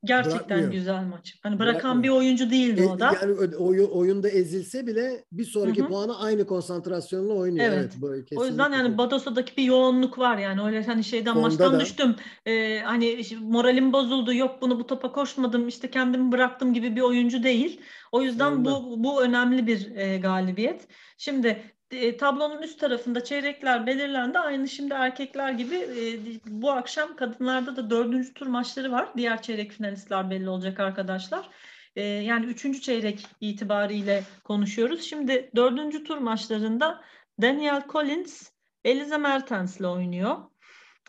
gerçekten Bırakmıyor. güzel maç. Hani bırakan Bırakmıyor. bir oyuncu değildi E, o da. Yani oy- oyunda ezilse bile bir sonraki Hı hı. puana aynı konsantrasyonla oynuyor. Evet. Evet. bu O yüzden yani Badosa'daki bir yoğunluk var yani öyle hani şeyden Fonda maçtan da. düştüm e, hani moralim bozuldu yok bunu bu topa koşmadım işte kendimi bıraktım gibi bir oyuncu değil. O yüzden bu bu önemli bir e, galibiyet. Şimdi e, tablonun üst tarafında çeyrekler belirlendi. Aynı şimdi erkekler gibi e, bu akşam kadınlarda da dördüncü tur maçları var. Diğer çeyrek finalistler belli olacak arkadaşlar. E, yani üçüncü çeyrek itibariyle konuşuyoruz. Şimdi dördüncü tur maçlarında Daniel Collins Eliza Mertens'le oynuyor.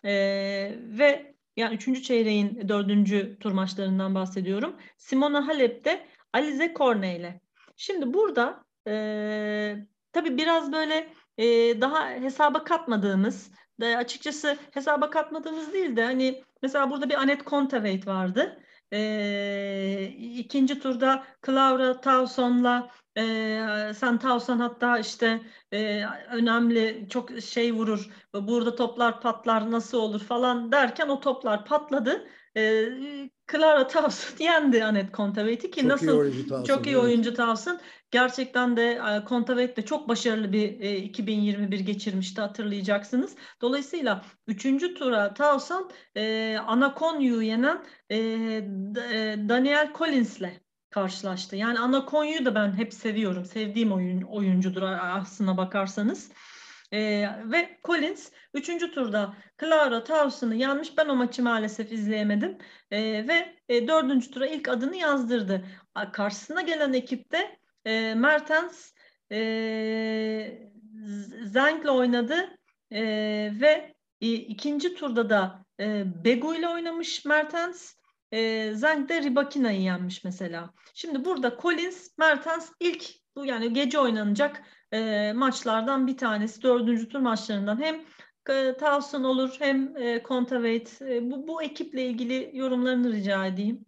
Ve yani üçüncü çeyreğin dördüncü tur maçlarından bahsediyorum. Simona Halep de Alize Cornet Şimdi burada e, tabii biraz böyle e, daha hesaba katmadığımız de açıkçası hesaba katmadığımız değil de hani mesela burada bir Anet Kontaveit vardı. E, ikinci turda Clara Towson'la e, Sen Towson hatta işte e, önemli çok şey vurur. Burada toplar patlar nasıl olur falan derken o toplar patladı. E, Clara Towson <laughs> yendi Anet Kontaveit'i ki Çok iyi nasıl oyuncu Towson, çok iyi evet. oyuncu Towson. Gerçekten de e, Kontaveit de çok başarılı bir e, 2021 geçirmişti hatırlayacaksınız. Dolayısıyla üçüncü tura Towson e, Anakonyu'yu yenen e, e, Daniel Collins'le karşılaştı. Yani Anakonyu'yu da ben hep seviyorum. Sevdiğim oyun, oyuncudur aslına bakarsanız. Ee, ve Collins 3. turda Clara Towson'ı yenmiş. Ben o maçı maalesef izleyemedim. Ee, ve e, 4. tura ilk adını yazdırdı. Karşısına gelen ekipte e, Mertens e, Z- Zeng'le oynadı E, ve e, ikinci turda da e, Begu ile oynamış Mertens. E, Zeng de Ribakina'yı yenmiş mesela. Şimdi burada Collins, Mertens ilk bu yani gece oynanacak e, maçlardan bir tanesi. Dördüncü tur maçlarından hem e, olur hem e, Kontaveit. E, bu, bu ekiple ilgili yorumlarını rica edeyim.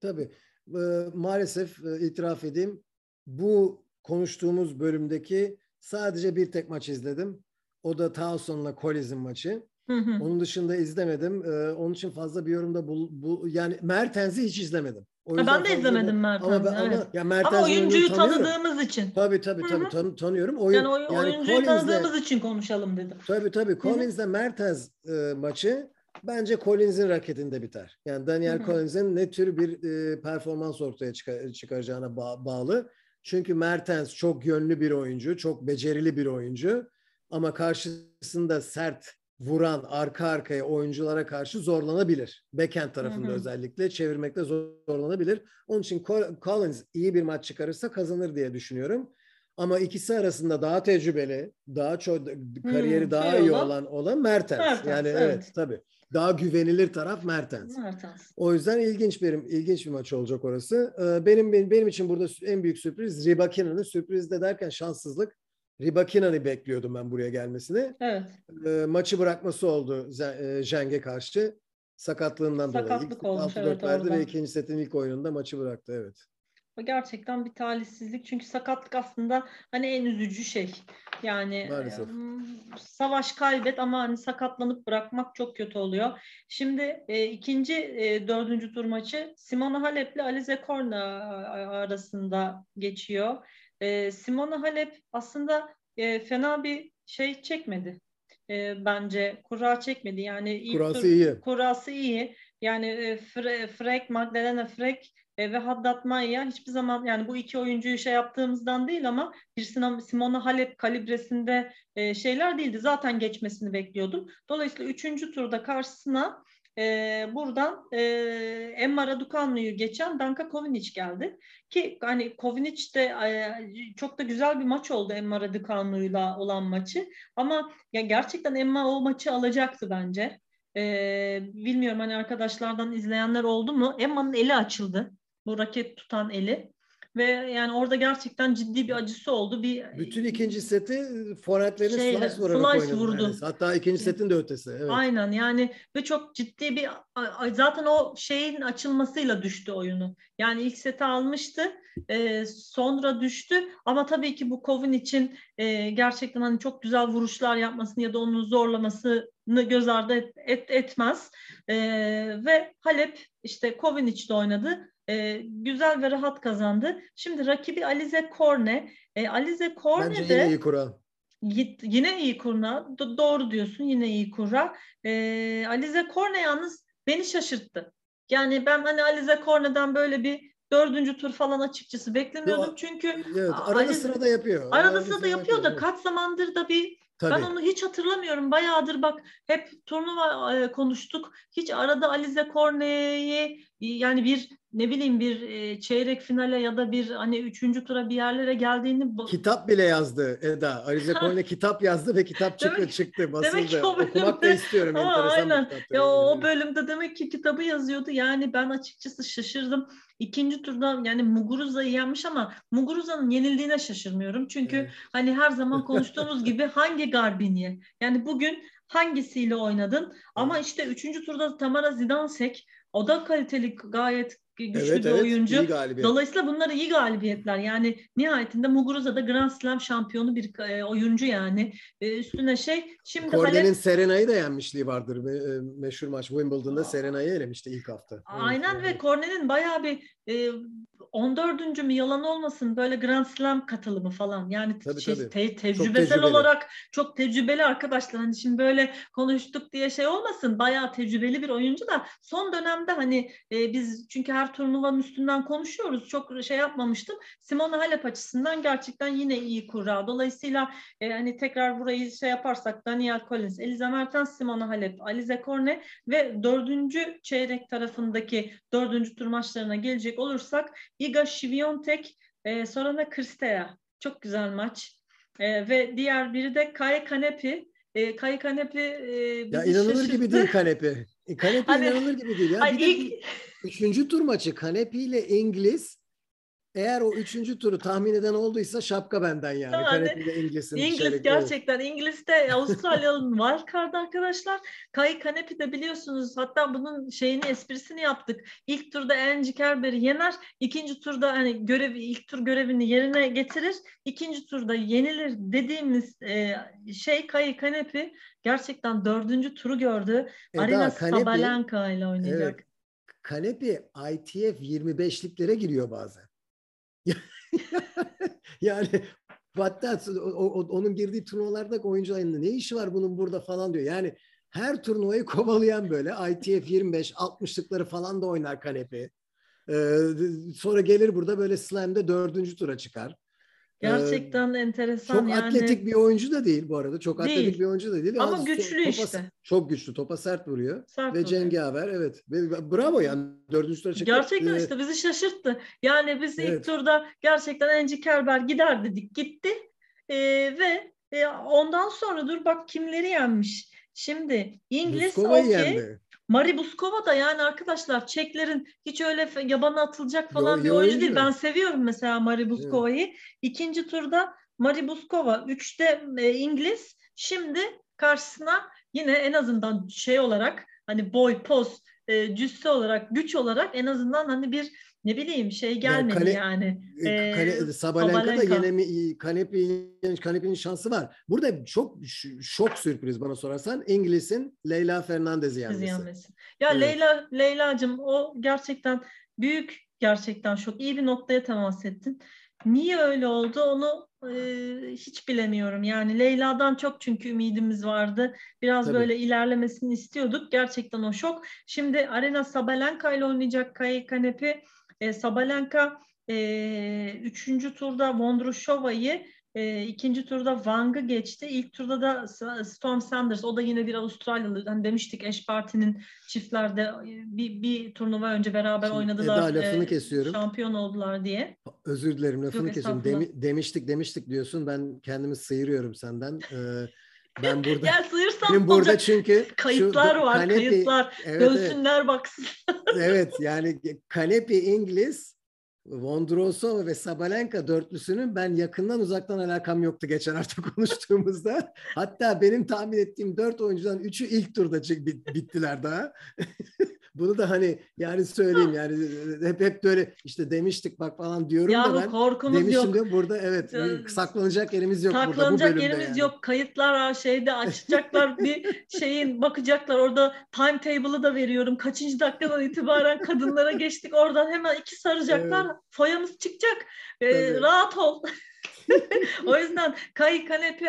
Tabii. Ee, maalesef e, itiraf edeyim. Bu konuştuğumuz bölümdeki sadece bir tek maç izledim. O da Towson'la Collins'in maçı. Hı hı. Onun dışında izlemedim. Ee, onun için fazla bir yorumda bu, bu yani Mertens'i hiç izlemedim. O Ha, ben de izlemedim Mertens'i, Ama, ben, ama, evet. ya Ama Mertens'in oyuncuyu tanıyorum. tanıdığımız için. Tabii tabii tabii tan- tanıyorum. Oyun, Yani oy- yani oyuncuyu Collins'le- tanıdığımız için konuşalım dedim. Tabii tabii. Collins'le Mertens e, maçı bence Collins'in raketinde biter. Yani Daniel. Collins'in ne tür bir e, performans ortaya çıkar- çıkaracağına ba- bağlı. Çünkü Mertens çok yönlü bir oyuncu, çok becerili bir oyuncu. Ama karşısında sert vuran arka arkaya oyunculara karşı zorlanabilir. Backhand tarafında Hı hı. özellikle çevirmekte zorlanabilir. Onun için Col- Collins iyi bir maç çıkarırsa kazanır diye düşünüyorum. Ama ikisi arasında daha tecrübeli, daha çok kariyeri Hmm, daha iyi olan- olan olan Mertens. Mertens, yani evet. evet. tabii. Daha güvenilir taraf Mertens. Mertens. O yüzden ilginç bir ilginç bir maç olacak orası. Ee, Benim benim, benim için burada en büyük sürpriz Ribakina'nın sürpriz de derken şanssızlık. Ribakina'nı bekliyordum ben buraya gelmesini. Evet. Ee, maçı bırakması oldu e, Zheng'e karşı. Sakatlığından dolayı. Sakatlık olmuş, 6-4 evet, verdi ve ikinci setin ilk oyununda maçı bıraktı. Evet. Gerçekten bir talihsizlik. Çünkü sakatlık aslında hani en üzücü şey. Yani Maalesef. em, savaş kaybet ama hani sakatlanıp bırakmak çok kötü oluyor. Şimdi e, ikinci e, dördüncü tur maçı Simona Halep ile Alize Cornet arasında geçiyor. E, Simona Halep aslında e, fena bir şey çekmedi. E, bence kura çekmedi. Yani ilk Kurası tur- iyi. kurası iyi. Yani e, Fre- Frek, Magdalena Frek e, ve Haddad Maya hiçbir zaman yani bu iki oyuncuyu şey yaptığımızdan değil ama bir Simona Halep kalibresinde e, şeyler değildi. Zaten geçmesini bekliyordum. Dolayısıyla üçüncü turda karşısına e, buradan e, Emma Raducanu'yu geçen Danka Kovinic geldi. Ki hani Kovinic de e, çok da güzel bir maç oldu Emma Raducanu'yla olan maçı. Ama ya gerçekten Emma o maçı alacaktı bence. Ee, bilmiyorum hani arkadaşlardan izleyenler oldu mu? Emma'nın eli açıldı. Bu raket tutan eli. Ve yani orada gerçekten ciddi bir acısı oldu. Bir Bütün ikinci seti forvetlerin Şeyle, slice vurarak slice oynadı. vurdu. neredeyse. Hatta ikinci setin de ötesi. Evet. Aynen yani ve çok ciddi bir zaten o şeyin açılmasıyla düştü oyunu. Yani ilk seti almıştı e, sonra düştü ama tabii ki bu Kovin için e, gerçekten hani çok güzel vuruşlar yapmasını ya da onu zorlaması göz ardı et, et, etmez. E, ve Halep işte Kovinic de oynadı. E, güzel ve rahat kazandı. Şimdi rakibi Alize Korne. E, Alize Korne Bence de yine iyi kura. yine iyi kurna. Do- doğru diyorsun yine iyi kura. E, Alize Korne yalnız beni şaşırttı. Yani ben hani Alize Korne'den böyle bir dördüncü tur falan açıkçası beklemiyordum. Yo, Çünkü Evet, arada Alize- sırada yapıyor. arada sırada yapıyor da kaç zamandır da bir Tabii. ben onu hiç hatırlamıyorum. Bayağıdır bak hep turnuva e, konuştuk. Hiç arada Alize Korne'yi yani bir ne bileyim bir e, çeyrek finale ya da bir hani üçüncü tura bir yerlere geldiğini Kitap bile yazdı Eda. Alize Koyne kitap yazdı ve kitap çıktı, Demek- çıktı basıldı. demek ki o Okumak da bölümde- istiyorum. Aa, enteresan bir aynen. kitap. Ya o bölümde demek ki kitabı yazıyordu. Yani ben açıkçası şaşırdım. İkinci turda yani Muguruza'yı yenmiş ama Muguruza'nın yenildiğine şaşırmıyorum. Çünkü Evet. hani her zaman <laughs> konuştuğumuz gibi hangi Garbiniye? Yani bugün hangisiyle oynadın? Ama işte üçüncü turda Tamara Zidansek o da kaliteli gayet güçlü Evet, bir evet, oyuncu. Dolayısıyla bunlar iyi galibiyetler. Yani nihayetinde Muguruza da Grand Slam şampiyonu bir e, oyuncu yani. E, üstüne şey şimdi Korne'nin Halep- Serena'yı da yenmişliği vardır. Me- e, Meşhur maç Wimbledon'da Serena'yı elemişti ilk hafta. Aynen evet. ve Cornet'in bayağı bir e, 14. mü yalan olmasın böyle Grand Slam katılımı falan. Yani Tabii, şey, tabii. te- tecrübesel tecrübeli. olarak çok tecrübeli arkadaşlar. Hani şimdi böyle konuştuk diye şey olmasın. Bayağı tecrübeli bir oyuncu da son dönemde hani e, biz çünkü her turnuvanın üstünden konuşuyoruz. Çok şey yapmamıştım. Simona Halep açısından gerçekten yine iyi kura. Dolayısıyla e, hani tekrar burayı şey yaparsak Daniel Collins, Eliza Mertens, Simona Halep, Alize Cornet ve dördüncü çeyrek tarafındaki dördüncü tur maçlarına gelecek olursak Iga Świątek, e, Sorana Kristea. Çok güzel maç. E, ve diğer biri de Kaya Kanepi. E, Kaya Kanepi e, Ya inanılır şaşırttı. gibi değil Kanepi. E, Kanepi Hani- inanılır gibi değil. Ya. Ay, bir de ilk- üçüncü tur maçı Kanepi ile İngiliz eğer o üçüncü turu tahmin eden olduysa şapka benden yani. Yani Kanepi ile İngiliz'in İngiliz gerçekten İngiliz'de Avustralyalı'nın <laughs> var kardı arkadaşlar. Kay Kanepi de biliyorsunuz hatta bunun şeyini esprisini yaptık. İlk turda Angie Kerber'i yener. ikinci turda hani görevi ilk tur görevini yerine getirir. ikinci turda yenilir dediğimiz e, şey Kay Kanepi gerçekten dördüncü turu gördü. Eda, Arina Kanepi- Sabalenka ile oynayacak. Evet. Kanepi ITF 25'liklere giriyor bazen. <laughs> yani hatta onun girdiği turnuvalarda oyuncuların ne işi var bunun burada falan diyor. Yani her turnuvayı kovalayan böyle ITF 25 60'lıkları falan da oynar Kanepi. Ee, sonra gelir burada böyle slam'de dördüncü tura çıkar. Ee, Gerçekten enteresan çok yani. atletik bir oyuncu da değil bu arada. Çok atletik Değil. bir oyuncu da değil. Ama Az- güçlü topa- işte. Çok güçlü. Topa sert vuruyor. Sert Ve oluyor. cengaver evet. Ve bravo yani dördüncü tura çıktı. Gerçekten Ee, işte bizi şaşırttı. Yani biz ilk Evet. turda gerçekten Angie Kerber gider dedik gitti. Ee, ve e, ondan sonra dur bak kimleri yenmiş. Şimdi İngiliz okey. Mari Buskova da yani arkadaşlar Çeklerin hiç öyle yabana atılacak falan Yo- bir oyuncu. değil. Ben seviyorum mesela Mari Buskova'yı. İkinci turda Mari Buskova, üçte e, İngiliz. Şimdi karşısına yine en azından şey olarak hani boy, poz, e, cüsse olarak, güç olarak en azından hani bir ne bileyim şey gelmedi Kane- yani. E, Kane- Sabalenka da Sabalenka. yenemi Kanepi'nin Kanepi'nin şansı var. Burada çok şok sürpriz bana sorarsan İngiliz'in Leyla Fernandez'i yenmesi. yenmesi. Ya Evet. Leyla Leyla'cığım o gerçekten büyük gerçekten çok iyi bir noktaya temas ettin. Niye öyle oldu onu e, hiç bilemiyorum. Yani Leyla'dan çok çünkü ümidimiz vardı. Biraz Tabii. böyle ilerlemesini istiyorduk. Gerçekten o şok. Şimdi Arena Sabalenka ile oynayacak Kay Kanepi. E, Sabalenka e, üçüncü turda Vondrushova'yı e, ikinci turda Wang'ı geçti. İlk turda da Storm Sanders. O da yine bir Avustralyalı. Hani demiştik eş partinin çiftlerde e, bir, bir turnuva önce beraber Şimdi oynadılar. Eda, lafını e, kesiyorum. Şampiyon oldular diye. Özür dilerim lafını Yok, kesiyorum. Demi- demiştik demiştik diyorsun. Ben kendimi sıyırıyorum senden. Ee, ben <laughs> burada Gel sıyırsam benim burada çünkü şu Kayıtlar var, Kanepi- kayıtlar. Evet, evet. Dönsünler baksın. <laughs> evet yani Kanepi İngiliz, Vondrousova ve Sabalenka dörtlüsünün ben yakından uzaktan alakam yoktu geçen hafta <laughs> konuştuğumuzda. Hatta benim tahmin ettiğim dört oyuncudan üçü ilk turda bittiler daha. Bunu da hani yani söyleyeyim yani hep hep böyle işte demiştik bak falan diyorum ya da ben korkumuz demiştim yok. de burada evet saklanacak yerimiz yok burada bu Saklanacak bölümde yerimiz yani. yok. Kayıtlar şeyde açacaklar bir şeyin bakacaklar. Orada timetable'ı da veriyorum. Kaçıncı dakikadan itibaren kadınlara geçtik. Oradan hemen iki saracaklar. Evet. Foyamız çıkacak. Ee, rahat ol. <laughs> o yüzden Kay Kanepi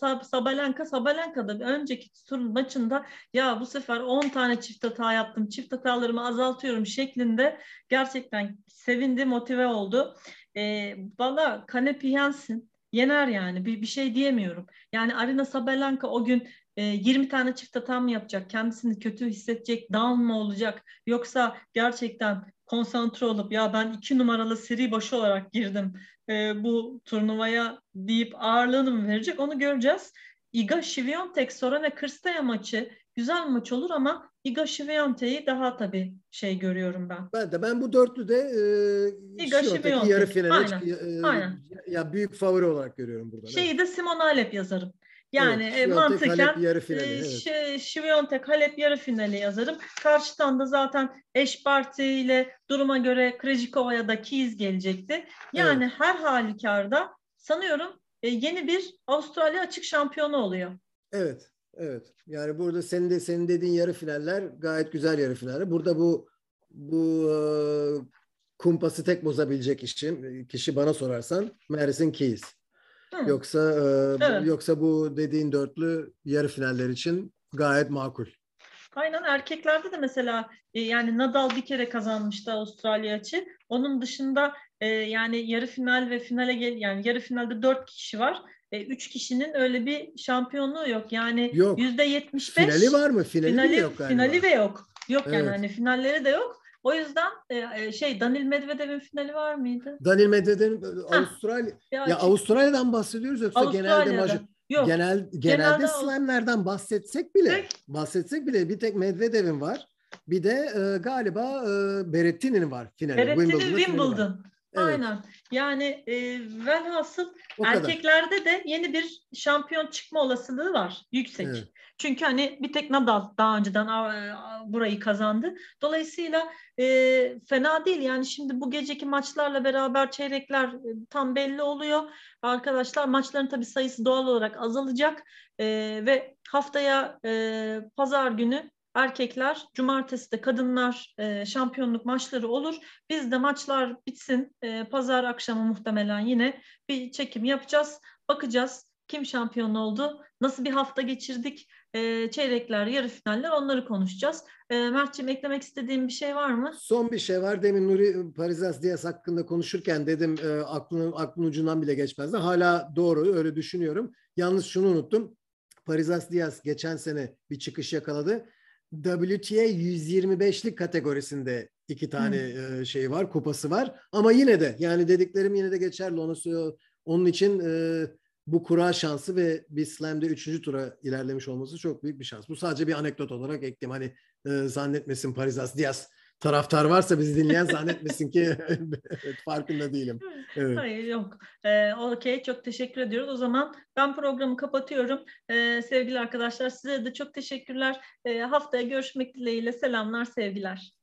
Sab Sabalenka Sabalenka'da önceki turun maçında ya bu sefer 10 tane çift hata yaptım. Çift hatalarımı azaltıyorum şeklinde gerçekten sevindi, motive oldu. Ee, Valla Kanepi yensin. Yener yani. Bir, bir şey diyemiyorum. Yani Arina Sabalenka o gün e, 20 tane çift hata mı yapacak? Kendisini kötü hissedecek, down mı olacak? Yoksa gerçekten konsantre olup ya ben iki numaralı seri başı olarak girdim e, bu turnuvaya deyip ağırlığını mı verecek onu göreceğiz. Iga Świątek Sorana Kırstaya maçı güzel maç olur ama Iga Świątek'i daha tabii şey görüyorum ben. Ben de ben bu dörtlüde e, Iga Świątek. yarı finale Aynen, e, aynen. ya büyük favori olarak görüyorum burada. Şeyi de Simona Halep yazarım. Yani Evet, e, Świątek, mantıken Halep yarı finali, e, evet. Ş- Świątek Halep yarı finali yazarım. Karşıdan da zaten eş parti ile duruma göre Krejcikova ya da Keys gelecekti. Yani her halükarda sanıyorum e, yeni bir Avustralya açık şampiyonu oluyor. Evet, evet. Yani burada senin de senin dediğin yarı finaller gayet güzel yarı finaller. Burada bu bu kumpası tek bozabilecek kişi, kişi bana sorarsan Madison Keys. Hı. Yoksa e, Evet. yoksa bu dediğin dörtlü yarı finaller için gayet makul. Aynen erkeklerde de mesela e, yani Nadal bir kere kazanmıştı Avustralya açı. Onun dışında e, yani yarı final ve finale gel yani yarı finalde dört kişi var. E, üç kişinin öyle bir şampiyonluğu yok. Yani yüzde yetmiş beş. Finali var mı? Finali, finali, yok galiba? finali ve yok. Yok yani Evet. hani finalleri de yok. O yüzden e, e, şey Danil Medvedev'in finali var mıydı? Daniel Medvedev'in Avustralya Ya, ya Avustralya'dan bahsediyoruz yoksa genelde major Yok. genel genelde Genelde slamlerden bahsetsek bile Tek- bahsetsek bile bir tek Medvedev'in var. Bir de e, galiba e, Berrettini'nin var finali. Finali var. Wimbledon. Evet, Aynen. Yani e, velhasıl o kadar. erkeklerde de yeni bir şampiyon çıkma olasılığı var. Yüksek. Evet. Çünkü hani bir tek Nadal daha önceden a- burayı kazandı. Dolayısıyla e, fena değil. Yani şimdi bu geceki maçlarla beraber çeyrekler e, tam belli oluyor. Arkadaşlar maçların tabii sayısı doğal olarak azalacak. E, ve haftaya e, pazar günü erkekler, cumartesi de kadınlar e, şampiyonluk maçları olur. Biz de maçlar bitsin. E, pazar akşamı muhtemelen yine bir çekim yapacağız. Bakacağız kim şampiyon oldu, nasıl bir hafta geçirdik, e, çeyrekler, yarı finaller onları konuşacağız. E, Mert'ciğim eklemek istediğin bir şey var mı? Son bir şey var. Demin Nuri Parizas Diaz hakkında konuşurken dedim e, aklının aklın ucundan bile geçmezdi. Hala doğru öyle düşünüyorum. Yalnız şunu unuttum. Parizas Diaz geçen sene bir çıkış yakaladı. WTA 125'lik kategorisinde iki tane e, şey var, kupası var. Ama yine de yani dediklerim yine de geçerli. Onu. Onun için e, bu kura şansı ve bir slam'de üçüncü tura ilerlemiş olması çok büyük bir şans. Bu sadece bir anekdot olarak ekleyeyim. Hani e, zannetmesin Parizas Diaz taraftar varsa bizi dinleyen zannetmesin ki <laughs> evet, farkında değilim. Evet. Hayır yok. Ee, Okey çok teşekkür ediyoruz. O zaman ben programı kapatıyorum. Ee, sevgili arkadaşlar size de çok teşekkürler. Ee, haftaya görüşmek dileğiyle selamlar sevgiler.